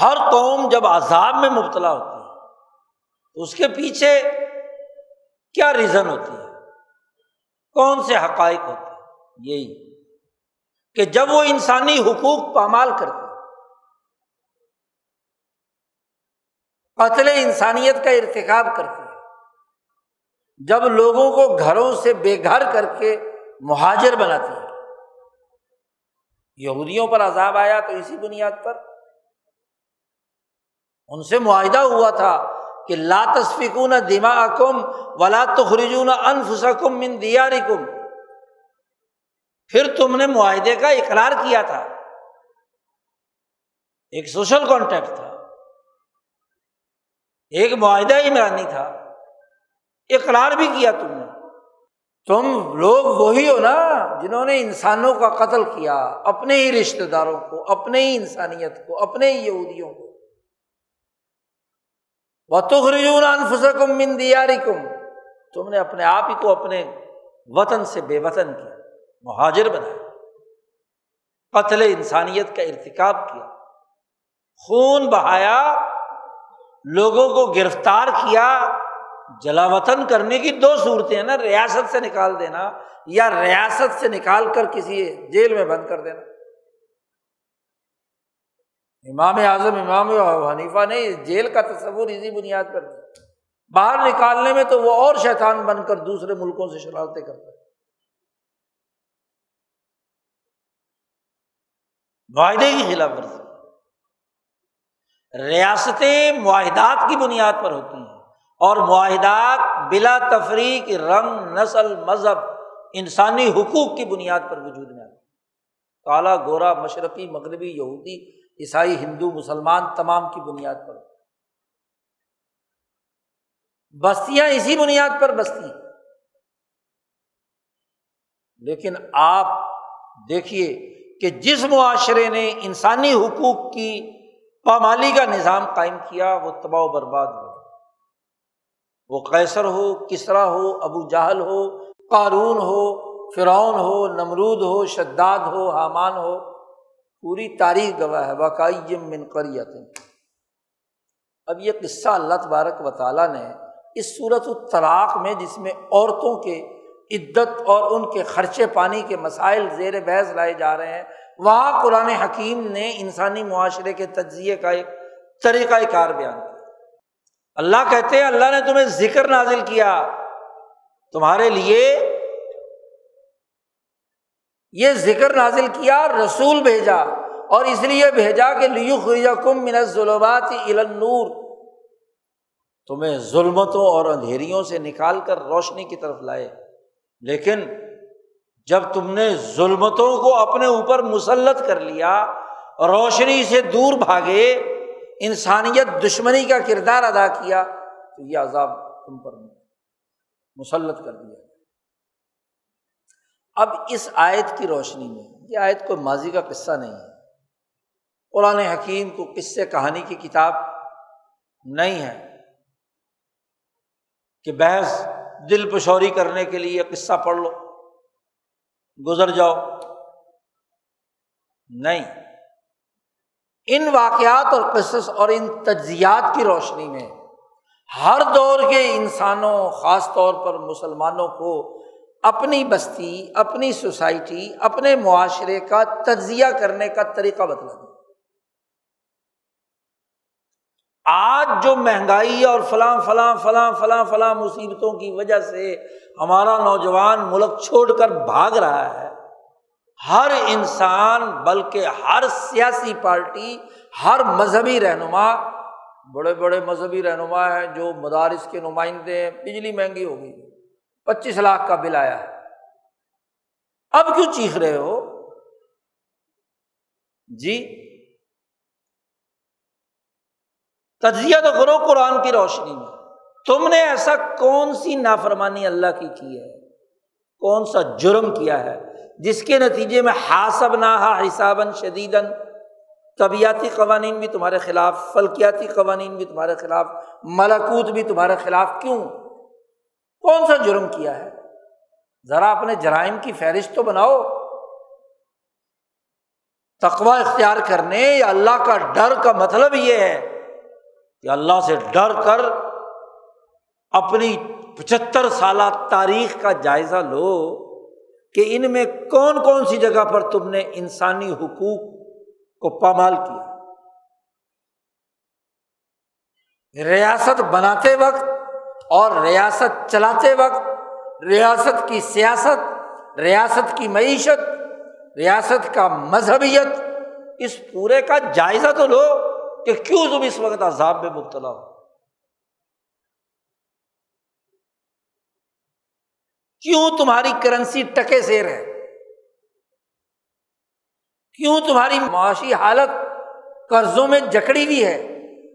ہر قوم جب عذاب میں مبتلا ہوتی ہے، تو اس کے پیچھے کیا ریزن ہوتی ہے؟ کون سے حقائق ہوتے ہیں؟ یہی۔ کہ جب وہ انسانی حقوق پامال کرتے قتل انسانیت کا ارتقاب کرتے ہیں، جب لوگوں کو گھروں سے بے گھر کر کے مہاجر بناتی ہے یہودیوں پر عذاب آیا تو اسی بنیاد پر۔ ان سے معاہدہ ہوا تھا کہ لا تصفکون دما کم ولا تخرجون انفسکم من دیارکم۔ پھر تم نے معاہدے کا اقرار کیا تھا۔ ایک سوشل کانٹیکٹ تھا۔ ایک معاہدہ عمرانی تھا۔ اقرار بھی کیا تم نے۔ تم لوگ وہی ہو نا جنہوں نے انسانوں کا قتل کیا، اپنے ہی رشتے داروں کو، اپنے ہی انسانیت کو، اپنے ہی یہودیوں کو۔ وہ تخرجون انفسکم من دیارکم تم نے اپنے آپ ہی کو اپنے وطن سے بے وطن کیا۔ مہاجر بنایا۔ قتل انسانیت کا ارتکاب کیا۔ خون بہایا، لوگوں کو گرفتار کیا۔ جلا وطن کرنے کی دو صورتیں ہیں نا، ریاست سے نکال دینا یا ریاست سے نکال کر کسی جیل میں بند کر دینا۔ امام اعظم، امام حنیفہ نے جیل کا تصور اسی بنیاد پر باہر نکالنے میں تو وہ اور شیطان بن کر دوسرے ملکوں سے شرارتیں کرتا ہے۔ معاہدے کی خلاف ورزی۔ ریاستیں معاہدات کی بنیاد پر ہوتی ہیں اور معاہدات بلا تفریق، رنگ، نسل، مذہب، انسانی حقوق کی بنیاد پر وجود میں آتے کالا گورا، مشرقی، مغربی، یہودی، عیسائی، ہندو، مسلمان تمام کی بنیاد پر بستیاں اسی بنیاد پر بستی لیکن آپ دیکھیے کہ جس معاشرے نے انسانی حقوق کی پامالی کا نظام قائم کیا، وہ تباہ و برباد ہو۔ وہ قیصر ہو، کسرا ہو، ابو جہل ہو، قارون ہو، فرعون ہو، نمرود ہو، شداد ہو، حامان ہو، پوری تاریخ گواہ ہے۔ واقعی من قریت اب یہ قصہ اللہ تبارک و تعالیٰ نے اس صورت الطلاق میں جس میں عورتوں کے عدت اور ان کے خرچے پانی کے مسائل زیر بحث لائے جا رہے ہیں۔ وہاں قرآن حکیم نے انسانی معاشرے کے تجزیے کا ایک طریقۂ کار بیان کیا۔ اللہ کہتے ہیں، اللہ نے تمہیں ذکر نازل کیا۔ تمہارے لیے یہ ذکر نازل کیا، رسول بھیجا اور اس لیے بھیجا کہ لیو کم من ظلمات نور تمہیں ظلمتوں اور اندھیریوں سے نکال کر روشنی کی طرف لائے۔ لیکن جب تم نے ظلمتوں کو اپنے اوپر مسلط کر لیا، روشنی سے دور بھاگے، انسانیت دشمنی کا کردار ادا کیا، تو یہ عذاب تم پر مسلط کر دیا اب اس آیت کی روشنی میں، یہ آیت کوئی ماضی کا قصہ نہیں ہے۔ قرآن حکیم کو قصے کہانی کی کتاب نہیں ہے کہ بحث دل پشوری کرنے کے لیے قصہ پڑھ لو۔ گزر جاؤ۔ نہیں۔ ان واقعات اور قصص اور ان تجزیات کی روشنی میں ہر دور کے انسانوں، خاص طور پر مسلمانوں کو اپنی بستی، اپنی سوسائٹی، اپنے معاشرے کا تجزیہ کرنے کا طریقہ بتلا دیا۔ آج جو مہنگائی اور فلاں فلاں فلاں فلاں فلاں مصیبتوں کی وجہ سے ہمارا نوجوان ملک چھوڑ کر بھاگ رہا ہے، ہر انسان بلکہ ہر سیاسی پارٹی، ہر مذہبی رہنما، بڑے بڑے مذہبی رہنما ہیں جو مدارس کے نمائندے ہیں، بجلی مہنگی ہو گئی، پچیس لاکھ کا بل آیا ہے۔ اب کیوں چیخ رہے ہو؟ جی تجزیہ تو کرو قرآن کی روشنی میں۔ تم نے ایسا کون سی نافرمانی اللہ کی کی ہے؟ کون سا جرم کیا ہے؟ جس کے نتیجے میں حاصب نہ حسابً شدید طبیعتی قوانین بھی تمہارے خلاف، فلکیاتی قوانین بھی تمہارے خلاف ملاکوت بھی تمہارے خلاف۔ کیوں؟ کون سا جرم کیا ہے؟ ذرا اپنے جرائم کی فہرست تو بناؤ۔ تقوا اختیار کرنے یا اللہ کا ڈر کا مطلب یہ ہے کہ اللہ سے ڈر کر اپنی پچہتر سالہ تاریخ کا جائزہ لو کہ ان میں کون کون سی جگہ پر تم نے انسانی حقوق کو پامال کیا۔ ریاست بناتے وقت اور ریاست چلاتے وقت، ریاست کی سیاست، ریاست کی معیشت، ریاست کا مذہبیت، اس پورے کا جائزہ تو لو۔ کہ کیوں تم اس وقت عذاب میں مبتلا ہو؟ کیوں تمہاری کرنسی ٹکے سیر ہے؟ کیوں تمہاری معاشی حالت قرضوں میں جکڑی ہوئی ہے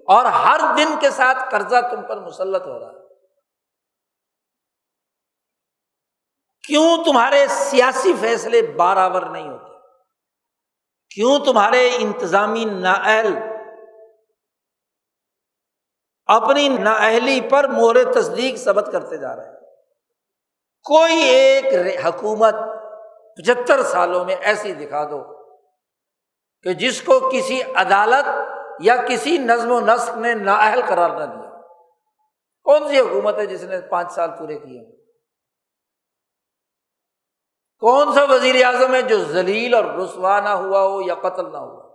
اور ہر دن کے ساتھ قرضہ تم پر مسلط ہو رہا ہے؟ کیوں تمہارے سیاسی فیصلے برابر نہیں ہوتے؟ کیوں تمہارے انتظامی نااہل اپنی نااہلی پر مور تصدیق ثبت کرتے جا رہے ہیں۔ کوئی ایک حکومت پچہتر سالوں میں ایسی دکھا دو کہ جس کو کسی عدالت یا کسی نظم و نسق نے نااہل قرار نہ دیا۔ کون سی حکومت ہے جس نے پانچ سال پورے کیے کون سا وزیر اعظم ہے جو ذلیل اور رسوا نہ ہوا ہو یا قتل نہ ہوا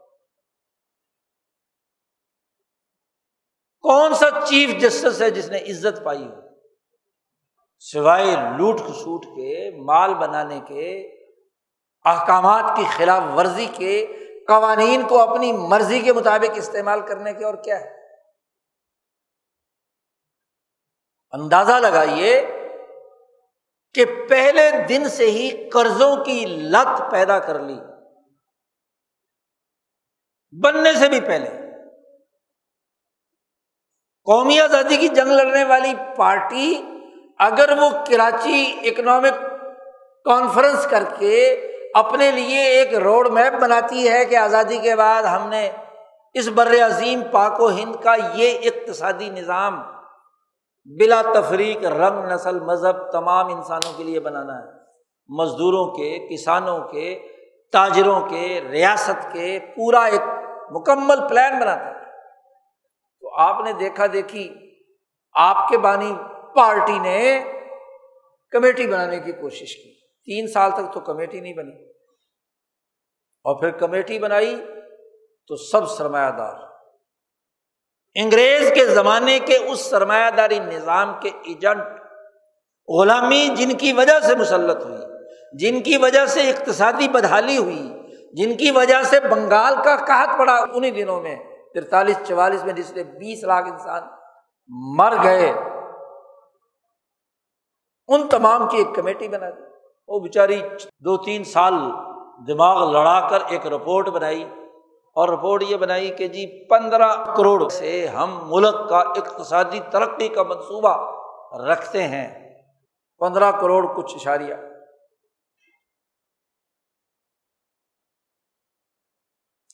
کون سا چیف جسٹس ہے جس نے عزت پائی ہو؟ سوائے لوٹ کھسوٹ کے، مال بنانے کے، احکامات کی خلاف ورزی کے، قوانین کو اپنی مرضی کے مطابق استعمال کرنے کے، اور کیا ہے؟ اندازہ لگائیے کہ پہلے دن سے ہی قرضوں کی لت پیدا کر لی۔ بننے سے بھی پہلے۔ قومی آزادی کی جنگ لڑنے والی پارٹی اگر وہ کراچی اکنامک کانفرنس کر کے اپنے لیے ایک روڈ میپ بناتی ہے کہ آزادی کے بعد ہم نے اس بر عظیم پاک و ہند کا یہ اقتصادی نظام بلا تفریق، رنگ نسل، مذہب تمام انسانوں کے لیے بنانا ہے۔ مزدوروں کے، کسانوں کے، تاجروں کے، ریاست کے پورا ایک مکمل پلان بناتا ہے۔ تو آپ نے دیکھا دیکھی، آپ کے بانی پارٹی نے کمیٹی بنانے کی کوشش کی۔ تین سال تک تو کمیٹی نہیں بنی۔ اور پھر کمیٹی بنائی تو سب سرمایہ دار۔ انگریز کے زمانے کے اس سرمایہ داری نظام کے ایجنٹ غلامی جن کی وجہ سے مسلط ہوئی، جن کی وجہ سے اقتصادی بدحالی ہوئی، جن کی وجہ سے بنگال کا کہت پڑا انہیں دنوں میں ترتالیس، چوالیس میں جس نے بیس لاکھ انسان مر گئے، ان تمام کی ایک کمیٹی بنا دی۔ وہ بیچاری دو تین سال دماغ لڑا کر ایک رپورٹ بنائی، اور رپورٹ یہ بنائی کہ جی پندرہ کروڑ سے ہم ملک کا اقتصادی ترقی کا منصوبہ رکھتے ہیں۔ پندرہ کروڑ کچھ اشاریہ۔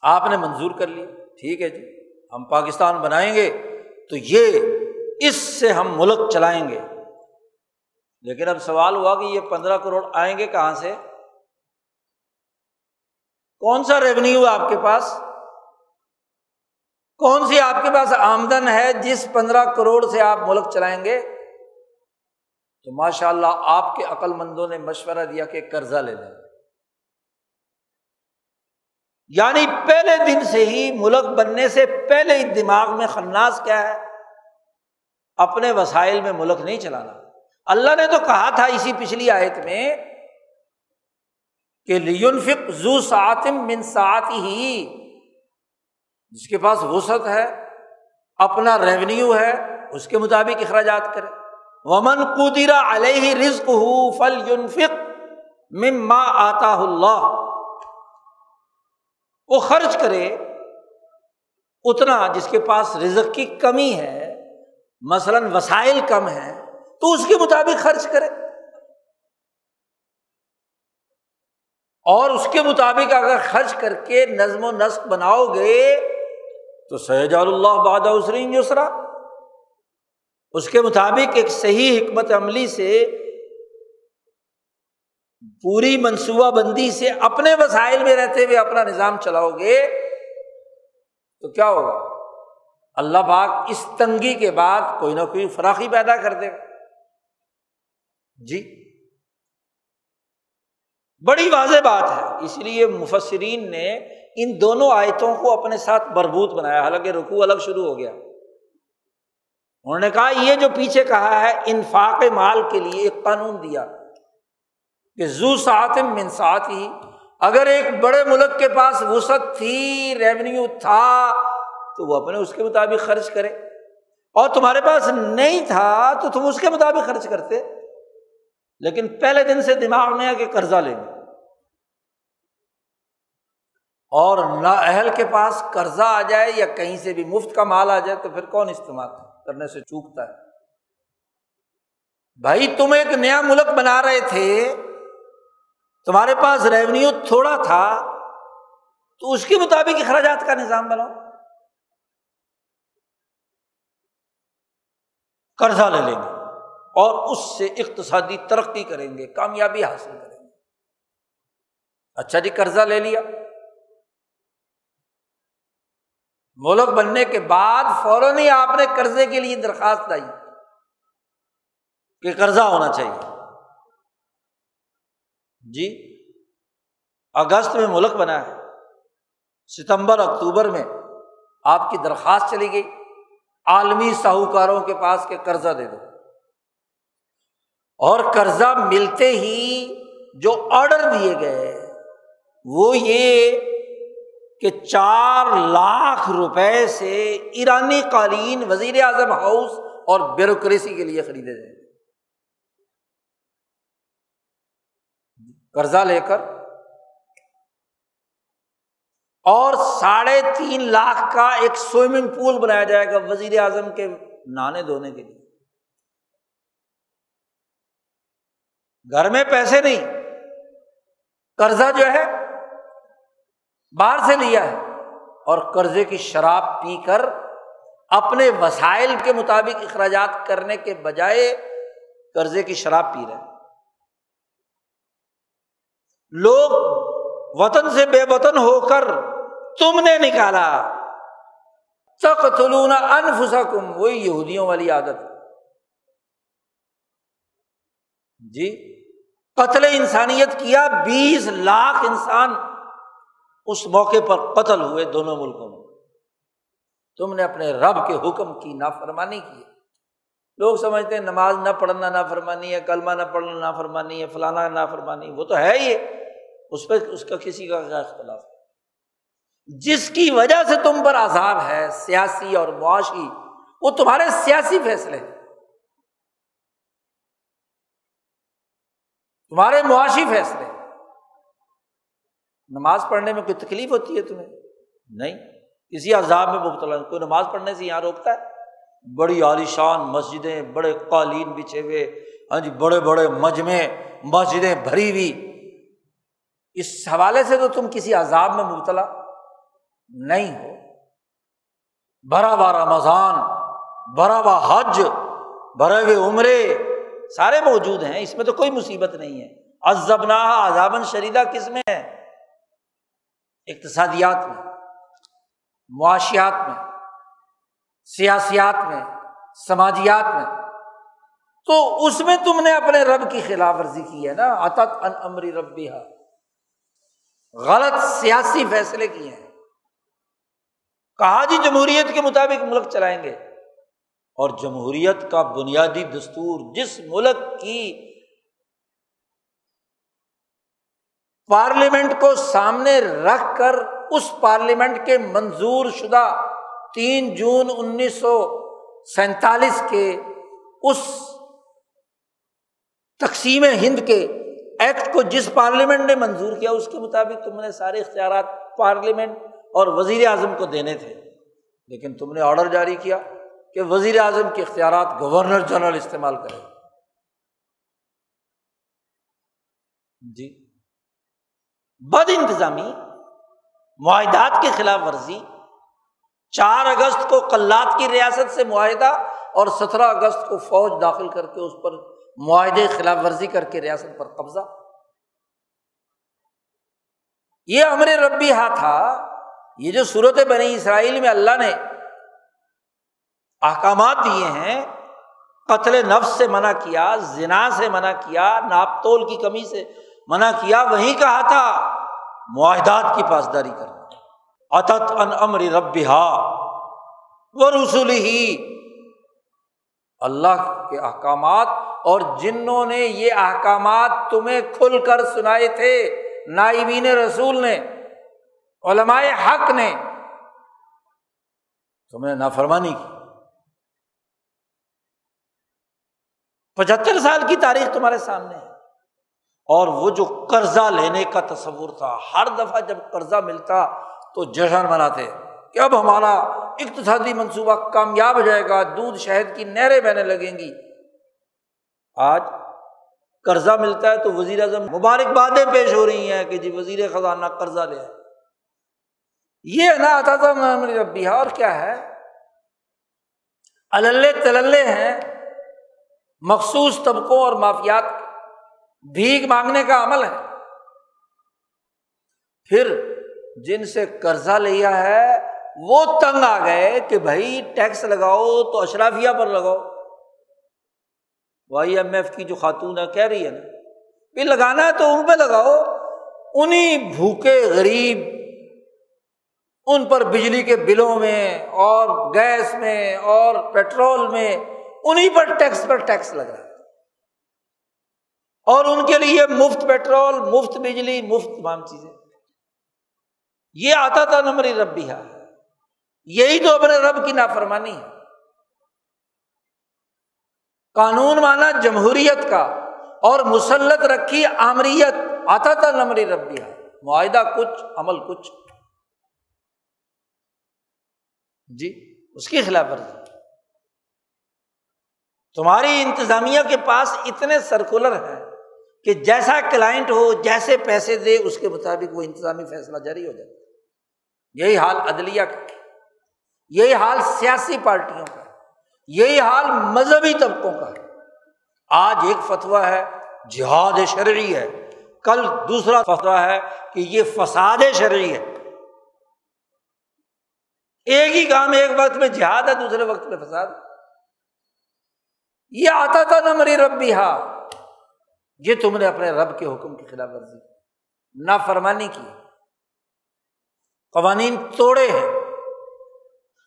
آپ نے منظور کر لی ٹھیک ہے جی ہم پاکستان بنائیں گے تو یہ اس سے ہم ملک چلائیں گے۔ لیکن اب سوال ہوا کہ یہ پندرہ کروڑ آئیں گے کہاں سے؟ کون سا ریونیو آپ کے پاس؟ کون سی آپ کے پاس آمدن ہے جس پندرہ کروڑ سے آپ ملک چلائیں گے؟ تو ماشاء اللہ آپ کے عقل مندوں نے مشورہ دیا کہ قرضہ لے لیں۔ یعنی پہلے دن سے ہی ملک بننے سے پہلے ہی دماغ میں خناس کیا ہے، اپنے وسائل میں ملک نہیں چلانا۔ اللہ نے تو کہا تھا اسی پچھلی آیت میں کہ لیون زو ساتم من سات ہی جس کے پاس وسعت ہے، اپنا ریونیو ہے، اس کے مطابق اخراجات کرے۔ ومن قدرا علیہ رزق ہو فل یونفک مما آتا اللہ۔ وہ خرچ کرے، اتنا جس کے پاس رزق کی کمی ہے، مثلاً وسائل کم ہے تو اس کے مطابق خرچ کرے۔ اور اس کے مطابق اگر خرچ کر کے نظم و نسق بناؤ گے، تو سہج اللہ باد اسرین یسرا اس کے مطابق ایک صحیح حکمت عملی سے پوری منصوبہ بندی سے اپنے وسائل میں رہتے ہوئے اپنا نظام چلاؤ گے تو کیا ہوگا؟ اللہ باغ اس تنگی کے بعد کوئی نہ کوئی فراخی پیدا کر دے گا۔ جی۔ بڑی واضح بات ہے۔ اس لیے مفسرین نے ان دونوں آیتوں کو اپنے ساتھ بربوت بنایا۔ حالانکہ رکو الگ شروع ہو گیا۔ انہوں نے کہا، یہ جو پیچھے کہا ہے، انفاق مال کے لیے ایک قانون دیا۔ کہ زو سات من سات ہی اگر ایک بڑے ملک کے پاس وسعت تھی ریونیو تھا، تو وہ اپنے اس کے مطابق خرچ کرے۔ اور تمہارے پاس نہیں تھا، تو تم اس کے مطابق خرچ کرتے۔ لیکن پہلے دن سے دماغ میں آ کے قرضہ لیں گے اور نا اہل کے پاس قرضہ آ جائے یا کہیں سے بھی مفت کا مال آ جائے، تو پھر کون استعمال کرنے سے چوکتا ہے؟ بھائی تم ایک نیا ملک بنا رہے تھے تمہارے پاس ریونیو تھوڑا تھا، تو اس کے مطابق اخراجات کا نظام بناؤ۔ قرضہ لے لیں گے اور اس سے اقتصادی ترقی کریں گے، کامیابی حاصل کریں گے۔ اچھا جی قرضہ لے لیا۔ ملک بننے کے بعد فوراً ہی آپ نے قرضے کے لیے درخواست آئی کہ قرضہ ہونا چاہیے۔ جی اگست میں ملک بنا ہے، ستمبر، اکتوبر میں آپ کی درخواست چلی گئی، عالمی ساہوکاروں کے پاس کہ قرضہ دے دو۔ اور قرضہ ملتے ہی جو آڈر دیے گئے، وہ یہ کہ چار لاکھ روپے سے ایرانی قالین وزیر اعظم ہاؤس اور بیوروکریسی کے لیے خریدے جائیں۔ قرضہ لے کر اور ساڑھے تین لاکھ کا ایک سوئمنگ پول بنایا جائے گا وزیر اعظم کے نہانے دھونے کے لیے۔ گھر میں پیسے نہیں، قرضہ جو ہے باہر سے لیا ہے اور قرضے کی شراب پی کر اپنے وسائل کے مطابق اخراجات کرنے کے بجائے قرضے کی شراب پی رہے ہیں۔ لوگ وطن سے بے وطن ہو کر تم نے نکالا۔ تقتلون انفسکم، وہی یہودیوں والی عادت جی قتل انسانیت کیا بیس لاکھ انسان اس موقع پر قتل ہوئے دونوں ملکوں میں۔ تم نے اپنے رب کے حکم کی نافرمانی کی لوگ سمجھتے ہیں نماز نہ پڑھنا نہ فرمانی ہے، کلمہ نہ پڑھنا نہ فرمانی ہے، فلانا نہ فرمانی وہ تو ہے ہی۔ اس پہ اس کا کسی کا کیا اختلاف جس کی وجہ سے تم پر عذاب ہے، سیاسی اور معاشی، وہ تمہارے سیاسی فیصلے ہیں۔ تمہارے معاشی فیصلے نماز پڑھنے میں کوئی تکلیف ہوتی ہے تمہیں؟ نہیں۔ کسی عذاب میں مبتلا کوئی نماز پڑھنے سے یہاں روکتا ہے؟ بڑی عالیشان مسجدیں، بڑے قالین بچھے ہوئے ہاں جی بڑے بڑے مجمے مسجدیں بھری ہوئی۔ اس حوالے سے تو تم کسی عذاب میں مبتلا نہیں ہو۔ بھرا با رمضان بھرا با حج بھرے ہوئے عمرے سارے موجود ہیں، اس میں تو کوئی مصیبت نہیں ہے۔ ازبنا عذابن شریدہ کس میں ہے؟ اقتصادیات میں، معاشیات میں، سیاسیات میں، سماجیات میں۔ تو اس میں تم نے اپنے رب کی خلاف ورزی کی ہے نا۔ عطت ان امری ربی غلط سیاسی فیصلے کیے ہیں۔ کہا جی جمہوریت کے مطابق ملک چلائیں گے۔ اور جمہوریت کا بنیادی دستور جس ملک کی پارلیمنٹ کو سامنے رکھ کر اس پارلیمنٹ کے منظور شدہ تین جون انیس سو سینتالیس کے اس تقسیم ہند کے ایکٹ کو جس پارلیمنٹ نے منظور کیا اس کے مطابق تم نے سارے اختیارات پارلیمنٹ اور وزیر اعظم کو دینے تھے۔ لیکن تم نے آڈر جاری کیا کہ وزیر اعظم کے اختیارات گورنر جنرل استعمال کرے جی۔ بد انتظامی، معاہدات کے خلاف ورزی، چار اگست کو کلات کی ریاست سے معاہدہ اور سترہ اگست کو فوج داخل کر کے اس پر معاہدے خلاف ورزی کر کے ریاست پر قبضہ۔ یہ امر ربی ہاتھ تھا، یہ جو صورت بنی اسرائیل میں اللہ نے احکامات دیے ہیں، قتل نفس سے منع کیا، زنا سے منع کیا، ناپ تول کی کمی سے منع کیا، وہیں کہا تھا، معاہدات کی پاسداری کرنا۔ اتت ان امر رب وہ رسول ہی۔ اللہ کے احکامات اور جنہوں نے یہ احکامات تمہیں کھل کر سنائے تھے، نائبین رسول نے، علماء حق نے تمہیں نافرمانی کی۔ پچہتر سال کی تاریخ تمہارے سامنے ہے۔ اور وہ جو قرضہ لینے کا تصور تھا، ہر دفعہ جب قرضہ ملتا تو جشن مناتے۔ کہ اب ہمارا اقتصادی منصوبہ کامیاب ہو جائے گا، دودھ شہد کی نہریں بہنے لگیں گی۔ آج قرضہ ملتا ہے تو وزیر اعظم مبارکبادیں پیش ہو رہی ہیں کہ جی وزیر خزانہ قرضہ لے یہ نا آتا تھا بہار کیا ہے؟ تللے ہیں، مخصوص طبقوں اور مافیات بھیگ مانگنے کا عمل ہے۔ پھر جن سے قرضہ لیا ہے، وہ تنگ آ گئے کہ بھائی ٹیکس لگاؤ تو اشرافیہ پر لگاؤ۔ وائی ایم ایف کی جو خاتون ہے، کہہ رہی ہے نا پھر لگانا ہے تو ان پہ لگاؤ۔ انہیں بھوکے غریب ان پر بجلی کے بلوں میں اور گیس میں اور پیٹرول میں انہیں پر ٹیکس پر ٹیکس لگ رہا ہے اور ان کے لیے مفت پیٹرول، مفت بجلی، مفت تمام چیزیں۔ یہ آتا تھا نمبر رب بھی ہے یہی تو اپنے رب کی نافرمانی ہے۔ قانون مانا جمہوریت کا اور مسلط رکھی آمریت۔ آتا تھا نمبر ربیہ معاہدہ کچھ، عمل کچھ۔ جی اس کی خلاف ورزی۔ تمہاری انتظامیہ کے پاس اتنے سرکولر ہیں کہ جیسا کلائنٹ ہو، جیسے پیسے دے، اس کے مطابق وہ انتظامی فیصلہ جاری ہو جائے یہی حال عدلیہ کا یہی حال سیاسی پارٹیوں کا ہے۔ یہی حال مذہبی طبقوں کا ہے۔ آج ایک فتویٰ ہے، جہاد شرعی ہے۔ کل دوسرا فتویٰ ہے کہ یہ فساد شرعی ہے۔ ایک ہی کام ایک وقت میں جہاد ہے، دوسرے وقت میں فساد یہ آتا تھا نہ مری رب بھی ہاں یہ تم نے اپنے رب کے حکم کی خلاف ورزی نہ فرمانی کی۔ قوانین توڑے ہیں۔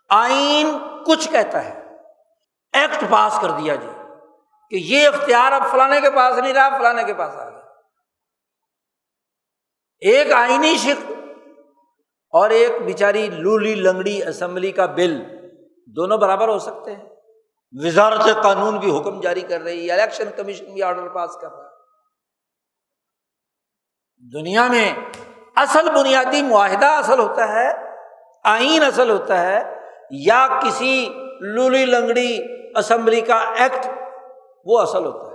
آئین کچھ کہتا ہے۔ ایکٹ پاس کر دیا جی کہ یہ اختیار اب فلانے کے پاس نہیں رہا، فلانے کے پاس آ گیا۔ ایک آئینی شک اور ایک بیچاری لولی لنگڑی اسمبلی کا بل دونوں برابر ہو سکتے ہیں۔ وزارت قانون بھی حکم جاری کر رہی ہے، الیکشن کمیشن بھی آرڈر پاس کر رہا ہے۔ دنیا میں اصل بنیادی معاہدہ اصل ہوتا ہے، آئین اصل ہوتا ہے، یا کسی لولی لنگڑی اسمبلی کا ایکٹ وہ اصل ہوتا ہے۔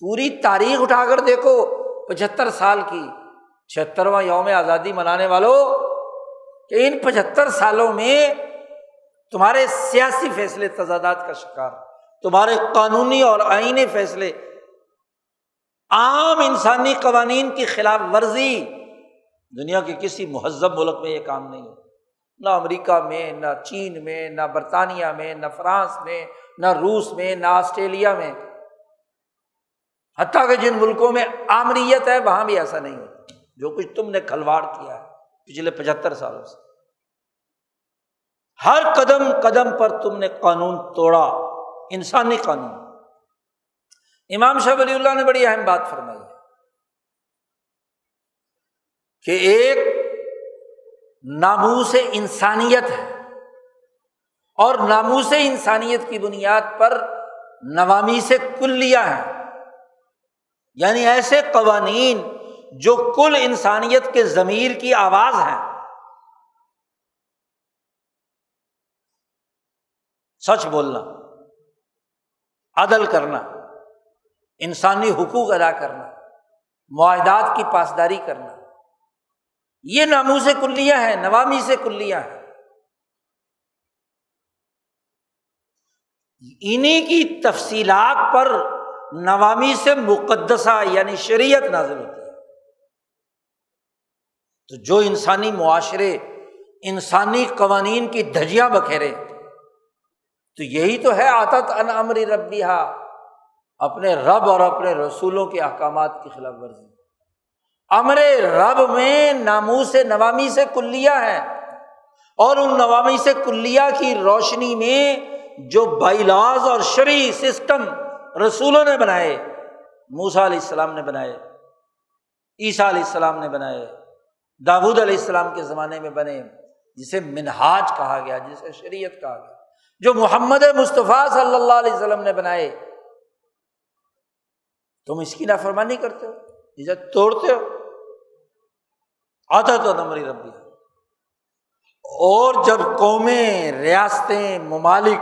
پوری تاریخ اٹھا کر دیکھو، پچہتر سال کی، چھہترواں یوم آزادی منانے والوں کہ ان پچہتر سالوں میں تمہارے سیاسی فیصلے، تضادات کا شکار، تمہارے قانونی اور آئینی فیصلے، عام انسانی قوانین کی خلاف ورزی۔ دنیا کے کسی مہذب ملک میں یہ کام نہیں ہے۔ نہ امریکہ میں، نہ چین میں، نہ برطانیہ میں، نہ فرانس میں، نہ روس میں، نہ آسٹریلیا میں۔ حتیٰ کہ جن ملکوں میں آمریت ہے، وہاں بھی ایسا نہیں ہوتا جو کچھ تم نے کھلواڑ کیا ہے پچھلے پچہتر سالوں سے۔ ہر قدم قدم پر تم نے قانون توڑا، انسانی قانون۔ امام شاہ ولی اللہ نے بڑی اہم بات فرمائی ہے کہ ایک ناموس انسانیت ہے۔ اور ناموس انسانیت کی بنیاد پر نوامی سے کلیاں ہیں۔ یعنی ایسے قوانین جو کل انسانیت کے ضمیر کی آواز ہے سچ بولنا، عدل کرنا، انسانی حقوق ادا کرنا، معاہدات کی پاسداری کرنا۔ یہ نامو سے کلیاں ہیں نوامی سے کلیاں ہیں انہیں کی تفصیلات پر نوامی سے مقدسہ یعنی شریعت نازل ہوتی ہے۔ تو جو انسانی معاشرے، انسانی قوانین کی دھجیاں بکھیرے، تو یہی تو ہے آتت ان امری ربیہ اپنے رب اور اپنے رسولوں کے احکامات کی خلاف ورزی۔ امر رب میں نامو سے نوامی سے کلیا ہے اور ان نوامی سے کلیا کی روشنی میں جو بائیلاز اور شرعی سسٹم رسولوں نے بنائے موسا علیہ السلام نے بنائے، عیسیٰ علیہ السلام نے بنائے، داود علیہ السلام کے زمانے میں بنے، جسے منہاج کہا گیا، جسے شریعت کہا گیا، جو محمد مصطفیٰ صلی اللہ علیہ وسلم نے بنائے۔ تم اس کی نافرمانی کرتے ہو، اسے توڑتے ہو۔ آتا تو نمبری ربی اور جب قومیں، ریاستیں، ممالک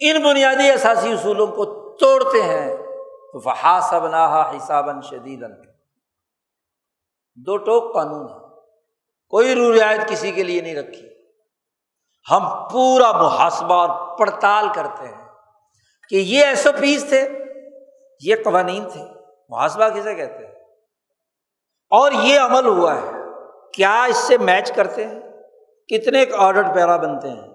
ان بنیادی اثاثی اصولوں کو توڑتے ہیں، تو فحاسب نہ حساب شدید دو ٹوک قانون ہے کوئی رو رعایت کسی کے لیے نہیں رکھی۔ ہم پورا محاسبہ اور پڑتال کرتے ہیں کہ یہ ایس او پیز تھے، یہ قوانین تھے۔ محاسبہ کسے کہتے ہیں؟ اور یہ عمل ہوا ہے۔ کیا اس سے میچ کرتے ہیں؟ کتنے آڈر پیرا بنتے ہیں؟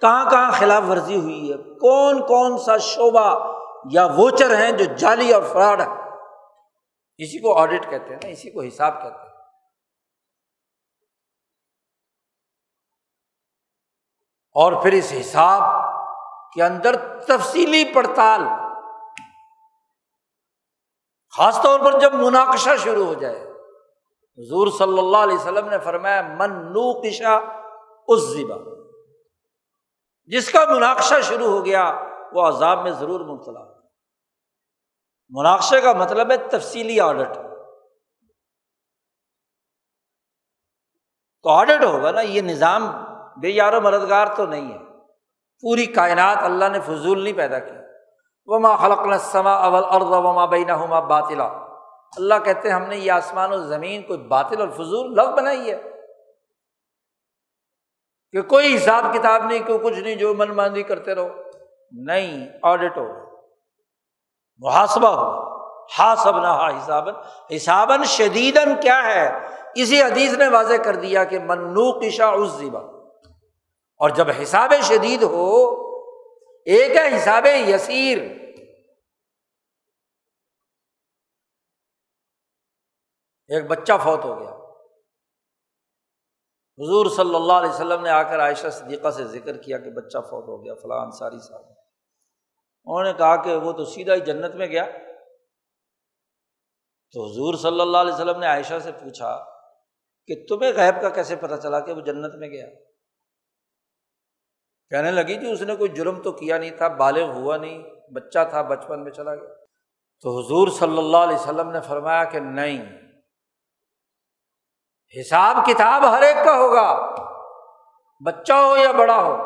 کہاں کہاں خلاف ورزی ہوئی ہے؟ کون کون سا شعبہ یا ووچر ہیں جو جعلی اور فراڈ ہے اسی کو آڈٹ کہتے ہیں نا، اسی کو حساب کہتے ہیں۔ اور پھر اس حساب کے اندر تفصیلی پڑتال خاص طور پر جب مناقشہ شروع ہو جائے، حضور صلی اللہ علیہ وسلم نے فرمایا، من نو اس زبا جس کا مناقشہ شروع ہو گیا، وہ عذاب میں ضرور مبتلا مناقشے کا مطلب ہے تفصیلی آڈٹ۔ تو آڈٹ ہوگا نا، یہ نظام بے یار و مددگار تو نہیں ہے۔ پوری کائنات اللہ نے فضول نہیں پیدا کی۔ وہ ماں خلق سما اول ارد وما بینا ہما باطلا۔ اللہ کہتے ہیں، ہم نے یہ آسمان و زمین کوئی باطل اور فضول لفظ بنائی ہے۔ کہ کوئی حساب کتاب نہیں، کوئی کچھ نہیں، جو من ماندی کرتے رہو۔ نہیں آڈٹ ہو۔ محاسبہ ہو۔ ہا سب نہ ہا حسابن حسابن شدید کیا ہے؟ اسی حدیث نے واضح کر دیا کہ منو کشا اس زیبا اور جب حساب شدید ہو، ایک ہے حساب یسیر۔ ایک بچہ فوت ہو گیا۔ حضور صلی اللہ علیہ وسلم نے آ کر عائشہ صدیقہ سے ذکر کیا کہ بچہ فوت ہو گیا فلاں انصاری صاحب انہوں نے کہا کہ وہ تو سیدھا ہی جنت میں گیا۔ تو حضور صلی اللہ علیہ وسلم نے عائشہ سے پوچھا کہ تمہیں غیب کا کیسے پتہ چلا کہ وہ جنت میں گیا؟ کہنے لگی جی اس نے کوئی جرم تو کیا نہیں تھا، بالغ ہوا نہیں، بچہ تھا، بچپن میں چلا گیا۔ تو حضور صلی اللہ علیہ وسلم نے فرمایا کہ نہیں۔ حساب کتاب ہر ایک کا ہوگا، بچہ ہو یا بڑا ہو۔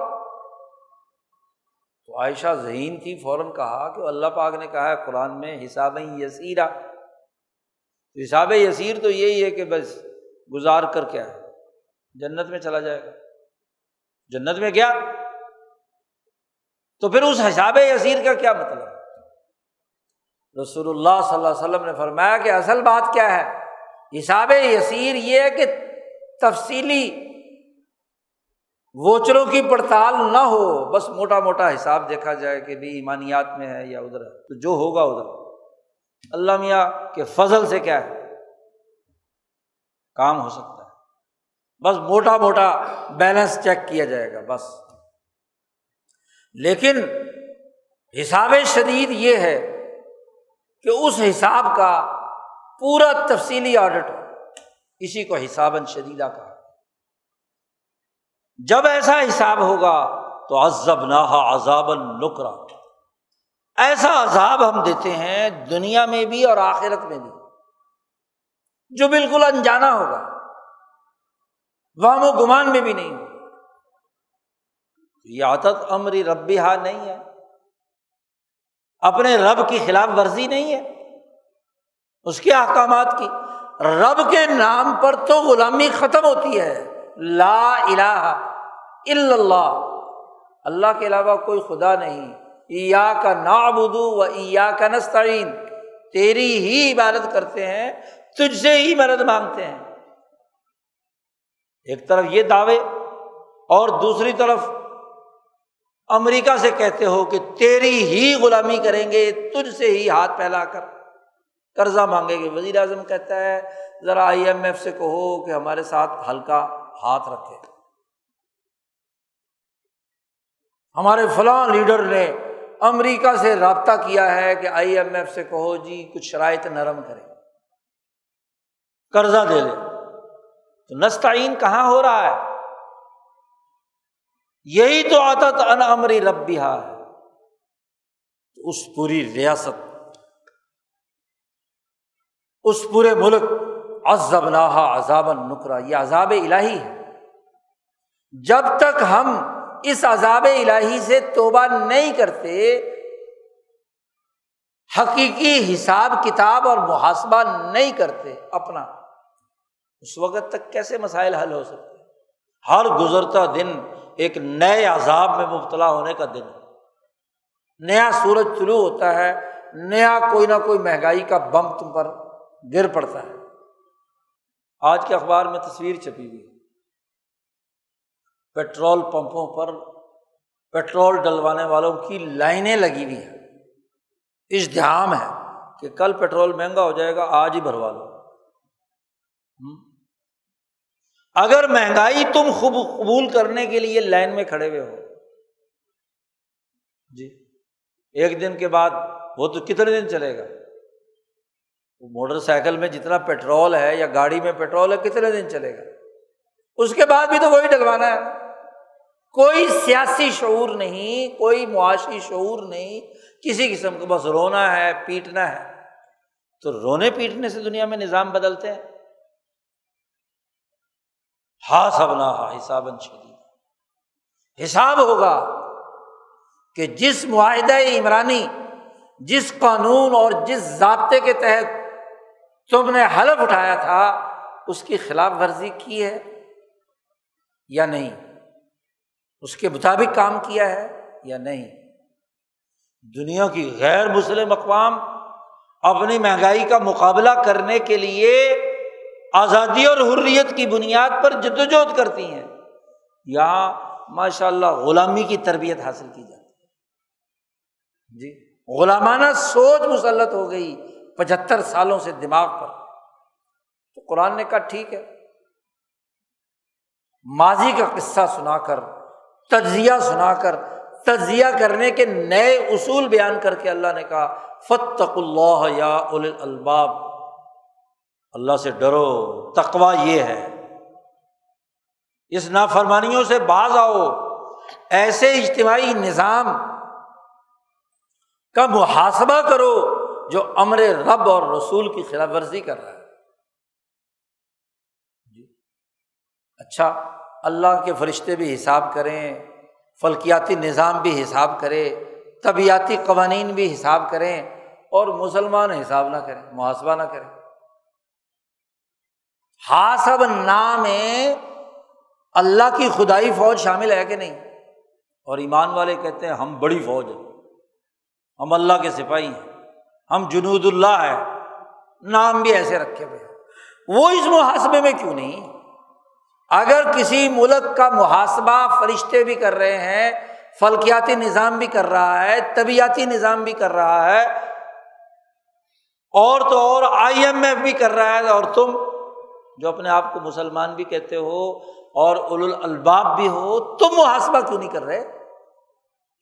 تو عائشہ ذہین تھی، فوراً کہا کہ اللہ پاک نے کہا ہے، قرآن میں حساب یسیرا حساب یسیر تو یہی ہے کہ بس گزار کر کیا جنت میں چلا جائے گا۔ جنت میں گیا۔ تو پھر اس حساب یسیر کا کیا مطلب؟ رسول اللہ صلی اللہ علیہ وسلم نے فرمایا کہ اصل بات کیا ہے؟ حساب یسیر یہ ہے کہ تفصیلی ووچروں کی پڑتال نہ ہو، بس موٹا موٹا حساب دیکھا جائے کہ بھی ایمانیات میں ہے یا ادھر ہے، تو جو ہوگا ادھر۔ اللہ میاں کے فضل سے کیا ہے؟ کام ہو سکتا ہے۔ بس موٹا موٹا بیلنس چیک کیا جائے گا، بس۔ لیکن حساب شدید یہ ہے کہ اس حساب کا پورا تفصیلی آڈٹ ہو۔ اسی کو حساب شدیدہ کہا۔ جب ایسا حساب ہوگا تو عزب نہ عذاب النکرا ایسا عذاب ہم دیتے ہیں دنیا میں بھی اور آخرت میں بھی۔ جو بالکل انجانا ہوگا۔ وہاں و گمان میں بھی نہیں ہوگا۔ یہ عادت امری ربی ہا نہیں ہے۔ اپنے رب کی خلاف ورزی نہیں ہے۔ اس کے احکامات کی۔ رب کے نام پر تو غلامی ختم ہوتی ہے۔ لا الہ الا اللہ۔ اللہ کے علاوہ کوئی خدا نہیں۔ ایا کا نابدو و ایا کا نستعین۔ تیری ہی عبادت کرتے ہیں، تجھ سے ہی مدد مانگتے ہیں۔ ایک طرف یہ دعوے، اور دوسری طرف امریکہ سے کہتے ہو کہ تیری ہی غلامی کریں گے، تجھ سے ہی ہاتھ پھیلا کر۔ قرضہ مانگے گے وزیر اعظم کہتا ہے، ذرا آئی ایم ایف سے کہو کہ ہمارے ساتھ ہلکا ہاتھ رکھے۔ ہمارے فلاں لیڈر نے امریکہ سے رابطہ کیا ہے کہ آئی ایم ایف سے کہو جی کچھ شرائط نرم کرے قرضہ دے لے تو نستعین کہاں ہو رہا ہے؟ یہی تو عادت ان امری رب بھی ہے اس پوری ریاست اس پورے ملک عزب نہا عذاب نکرا۔ یہ عذاب الہی ہے۔ جب تک ہم اس عذاب الہی سے توبہ نہیں کرتے، حقیقی حساب کتاب اور محاسبہ نہیں کرتے اپنا، اس وقت تک کیسے مسائل حل ہو سکتے؟ ہر گزرتا دن ایک نئے عذاب میں مبتلا ہونے کا دن ہے۔ نیا سورج طلوع ہوتا ہے، نیا کوئی نہ کوئی مہنگائی کا بم تم پر گر پڑتا ہے۔ آج کے اخبار میں تصویر چھپی ہوئی پیٹرول پمپوں پر پیٹرول ڈلوانے والوں کی لائنیں لگی ہوئی ہیں۔ اشتہام ہے کہ کل پیٹرول مہنگا ہو جائے گا، آج ہی بھروا لو۔ اگر مہنگائی تم خوب قبول کرنے کے لیے لائن میں کھڑے ہوئے ہو۔ جی ایک دن کے بعد وہ تو کتنے دن چلے گا؟ موٹر سائیکل میں جتنا پیٹرول ہے یا گاڑی میں پیٹرول ہے، کتنے دن چلے گا؟ اس کے بعد بھی تو وہی ڈلوانا ہے۔ کوئی سیاسی شعور نہیں، کوئی معاشی شعور نہیں، کسی قسم کو بس رونا ہے، پیٹنا ہے۔ تو رونے پیٹنے سے دنیا میں نظام بدلتے ہیں۔ ہا سب نہ حساب شدید حساب ہوگا کہ جس معاہدہ عمرانی، جس قانون اور جس ضابطے کے تحت تم نے حلف اٹھایا تھا، اس کی خلاف ورزی کی ہے یا نہیں؟ اس کے مطابق کام کیا ہے یا نہیں؟ دنیا کی غیر مسلم اقوام اپنی مہنگائی کا مقابلہ کرنے کے لیے آزادی اور حریت کی بنیاد پر جد وجہد کرتی ہیں یہاں ماشاء اللہ غلامی کی تربیت حاصل کی جاتی ہے۔ جی غلامانہ سوچ مسلط ہو گئی۔ پچہتر سالوں سے دماغ پر۔ تو قرآن نے کہا، ٹھیک ہے۔ ماضی کا قصہ سنا کر، تجزیہ سنا کر، تجزیہ کرنے کے نئے اصول بیان کر کے اللہ نے کہا فتق اللہ یا الباب اللہ سے ڈرو تقوا یہ ہے۔ اس نافرمانیوں سے باز آؤ۔ ایسے اجتماعی نظام کا محاسبہ کرو۔ جو امر رب اور رسول کی خلاف ورزی کر رہا ہے۔ جی۔ اچھا اللہ کے فرشتے بھی حساب کریں، فلکیاتی نظام بھی حساب کرے، طبیعتی قوانین بھی حساب کریں اور مسلمان حساب نہ کریں، محاسبہ نہ کریں۔ ہاں، حاصب نام اللہ کی خدائی فوج شامل ہے کہ نہیں؟ اور ایمان والے کہتے ہیں، ہم بڑی فوج ہیں، ہم اللہ کے سپاہی ہیں۔ ہم جنود اللہ ہے نام بھی ایسے رکھے ہوئے وہ اس محاسبے میں کیوں نہیں؟ اگر کسی ملک کا محاسبہ فرشتے بھی کر رہے ہیں، فلکیاتی نظام بھی کر رہا ہے، طبیعتی نظام بھی کر رہا ہے، اور تو اور آئی ایم ایف بھی کر رہا ہے، اور تم جو اپنے آپ کو مسلمان بھی کہتے ہو اور اول الباب بھی ہو، تم محاسبہ کیوں نہیں کر رہے؟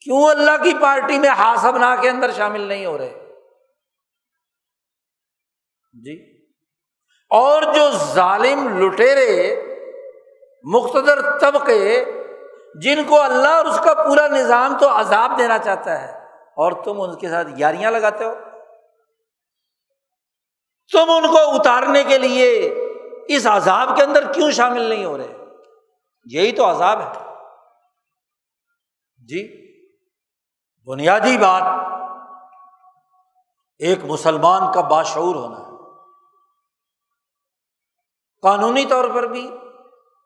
کیوں اللہ کی پارٹی میں حاصب نا کے اندر شامل نہیں ہو رہے؟ جی۔ اور جو ظالم لٹیرے مختصر طبقے، جن کو اللہ اور اس کا پورا نظام تو عذاب دینا چاہتا ہے، اور تم ان کے ساتھ یاریاں لگاتے ہو۔ تم ان کو اتارنے کے لیے اس عذاب کے اندر کیوں شامل نہیں ہو رہے؟ یہی تو عذاب ہے۔ جی بنیادی بات، ایک مسلمان کا باشعور ہونا ہے۔ قانونی طور پر بھی،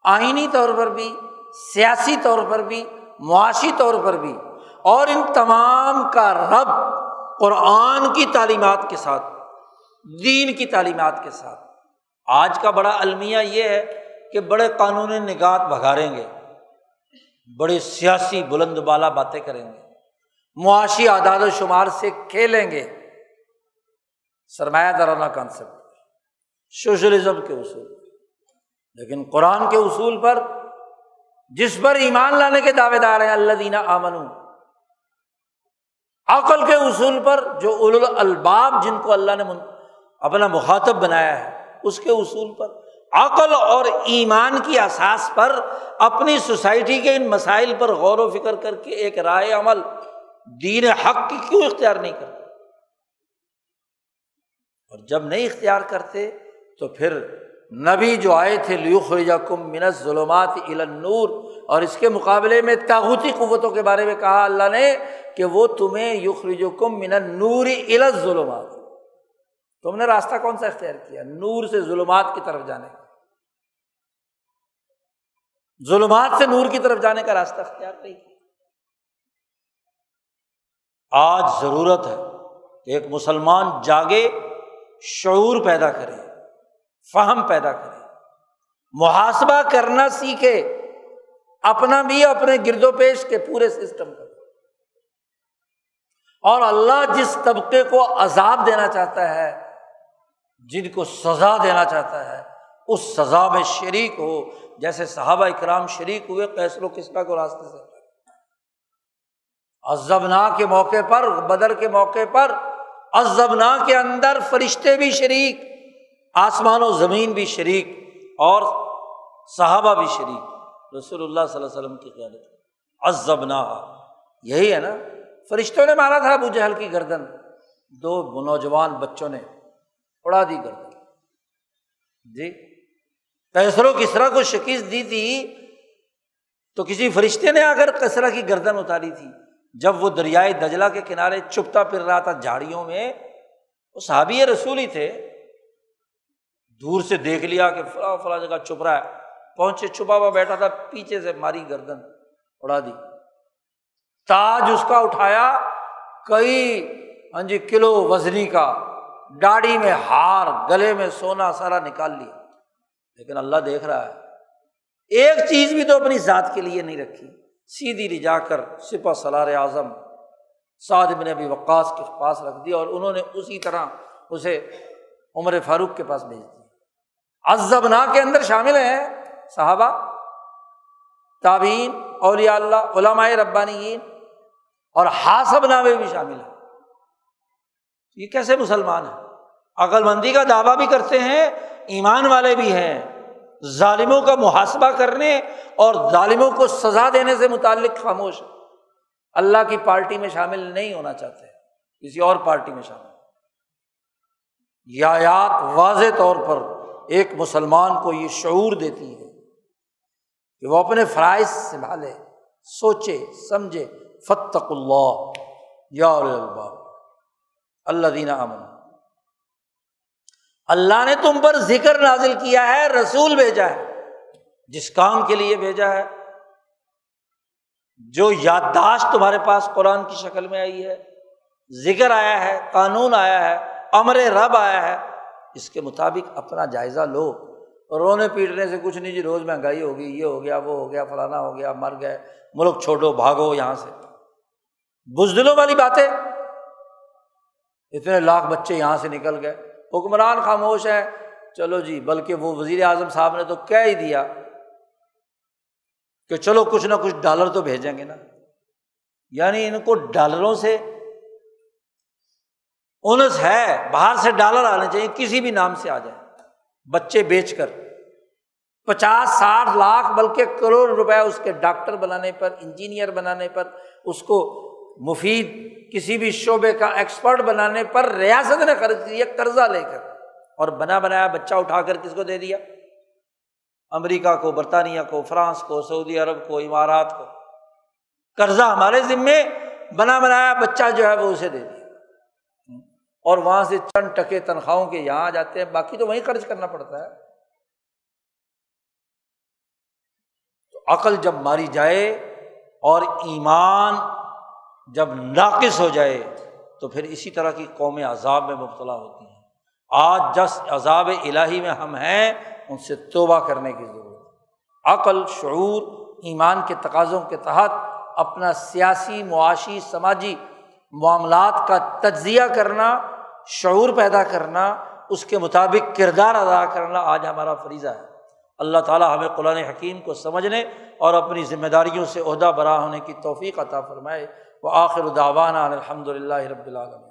آئینی طور پر بھی، سیاسی طور پر بھی، معاشی طور پر بھی۔ اور ان تمام کا رب قرآن کی تعلیمات کے ساتھ، دین کی تعلیمات کے ساتھ۔ آج کا بڑا المیہ یہ ہے کہ بڑے قانونی نگات بھگاریں گے۔ بڑے سیاسی بلند بالا باتیں کریں گے۔ معاشی اعداد و شمار سے کھیلیں گے۔ سرمایہ دارانہ کانسیپٹ سوشلزم کے اصول۔ لیکن قرآن کے اصول پر جس پر ایمان لانے کے دعوے دار ہیں اللہ دینا آمن عقل کے اصول پر جو اول الباب جن کو اللہ نے اپنا مخاطب بنایا ہے، اس کے اصول پر، عقل اور ایمان کی احساس پر اپنی سوسائٹی کے ان مسائل پر غور و فکر کر کے ایک رائے عمل دین حق کی کیوں اختیار نہیں کرتے؟ اور جب نہیں اختیار کرتے تو پھر نبی جو آئے تھے لیخرجا کم منت ظلمات نور اور اس کے مقابلے میں تاغوتی قوتوں کے بارے میں کہا اللہ نے کہ وہ تمہیں یخرج کم من نور ظلمات تم نے راستہ کون سا اختیار کیا؟ نور سے ظلمات کی طرف جانے کا۔ ظلمات سے نور کی طرف جانے کا راستہ اختیار نہیں کیا۔ آج ضرورت ہے کہ ایک مسلمان جاگے، شعور پیدا کرے۔ فہم پیدا کرے۔ محاسبہ کرنا سیکھے۔ اپنا بھی اپنے گرد و پیش کے پورے سسٹم کا اور اللہ جس طبقے کو عذاب دینا چاہتا ہے، جن کو سزا دینا چاہتا ہے، اس سزا میں شریک ہو۔ جیسے صحابہ اکرام شریک ہوئے کیسر و قسمہ کو راستے سے۔ ازبنا کے موقع پر، بدر کے موقع پر ازبنا کے اندر فرشتے بھی شریک۔ آسمان و زمین بھی شریک اور صحابہ بھی شریک۔ رسول اللہ صلی اللہ علیہ وسلم کی قیادت۔ ازبنا یہی ہے نا۔ فرشتوں نے مارا تھا ابو جہل کی گردن۔ دو نوجوان بچوں نے اڑا دی گردن۔ جی۔ کیسرو کسرا کو شکست دی تھی۔ تو کسی فرشتے نے آ کر کسرا کی گردن اتاری تھی۔ جب وہ دریائے دجلا کے کنارے چپتا پھر رہا تھا جھاڑیوں میں، وہ صحابی رسول ہی تھے۔ دور سے دیکھ لیا کہ فلاں فلاں جگہ چھپ رہا ہے۔ پہنچے چھپا ہوا بیٹھا تھا، پیچھے سے ماری گردن، اڑا دی۔ تاج اس کا اٹھایا، کئی ہاں جی کلو وزنی کا ڈاڑی میں ہار، گلے میں سونا سارا نکال لیا۔ لیکن اللہ دیکھ رہا ہے۔ ایک چیز بھی تو اپنی ذات کے لیے نہیں رکھی۔ سیدھی لی جا کر سپا سلار اعظم سعد بن ابھی وقاص کے پاس رکھ دیا اور انہوں نے اسی طرح اسے عمر فاروق کے پاس بھیج دیا۔ ازبنا کے اندر شامل ہیں صحابہ تعبین اولیاء اللہ، علماء ربانی اور حاصب نامے بھی شامل ہیں۔ یہ کیسے مسلمان ہیں؟ عقل مندی کا دعویٰ بھی کرتے ہیں، ایمان والے بھی ہیں۔ ظالموں کا محاسبہ کرنے اور ظالموں کو سزا دینے سے متعلق خاموش اللہ کی پارٹی میں شامل نہیں ہونا چاہتے، کسی اور پارٹی میں شامل۔ یا واضح طور پر ایک مسلمان کو یہ شعور دیتی ہے کہ وہ اپنے فرائض سنبھالے، سوچے، سمجھے فتق اللہ، یا اللہ دینا امن اللہ نے تم پر ذکر نازل کیا ہے، رسول بھیجا ہے، جس کام کے لیے بھیجا ہے۔ جو یادداشت تمہارے پاس قرآن کی شکل میں آئی ہے، ذکر آیا ہے، قانون آیا ہے، امر رب آیا ہے اس کے مطابق اپنا جائزہ لو۔ رونے پیٹنے سے کچھ نہیں جی روز مہنگائی ہوگی یہ ہو گیا، وہ ہو گیا، فلانا ہو گیا، مر گئے، ملک چھوڑو، بھاگو یہاں سے۔ بزدلوں والی باتیں۔ اتنے لاکھ بچے یہاں سے نکل گئے۔ حکمران خاموش ہے چلو جی بلکہ وہ وزیر اعظم صاحب نے تو کہہ ہی دیا کہ چلو کچھ نہ کچھ ڈالر تو بھیجیں گے نا۔ یعنی ان کو ڈالروں سے انس ہے باہر سے ڈالر آنے چاہیے، کسی بھی نام سے آ جائے۔ بچے بیچ کر۔ پچاس، ساٹھ لاکھ، بلکہ کروڑ روپئے اس کے ڈاکٹر بنانے پر، انجینئر بنانے پر، اس کو مفید کسی بھی شعبے کا ایکسپرٹ بنانے پر ریاست نے خرچ کیا قرضہ لے کر۔ اور بنا بنایا، بچہ اٹھا کر کس کو دے دیا؟ امریکہ کو، برطانیہ کو، فرانس کو، سعودی عرب کو، امارات کو۔ قرضہ ہمارے ذمے، بنا بنایا، بچہ جو ہے وہ اسے دے دیا۔ اور وہاں سے چند ٹکے تنخواہوں کے یہاں آ جاتے ہیں، باقی تو وہیں خرچ کرنا پڑتا ہے۔ تو عقل جب ماری جائے اور ایمان جب ناقص ہو جائے، تو پھر اسی طرح کی قوم عذاب میں مبتلا ہوتی ہیں۔ آج جس عذاب الہی میں ہم ہیں، ان سے توبہ کرنے کی ضرورت عقل، شعور، ایمان کے تقاضوں کے تحت اپنا سیاسی، معاشی، سماجی معاملات کا تجزیہ کرنا شعور پیدا کرنا، اس کے مطابق کردار ادا کرنا آج ہمارا فریضہ ہے۔ اللہ تعالیٰ ہمیں قرآن حکیم کو سمجھنے اور اپنی ذمہ داریوں سے عہدہ برا ہونے کی توفیق عطا فرمائے۔ وہ آخر الداوانہ الحمد للہ رب العالمین۔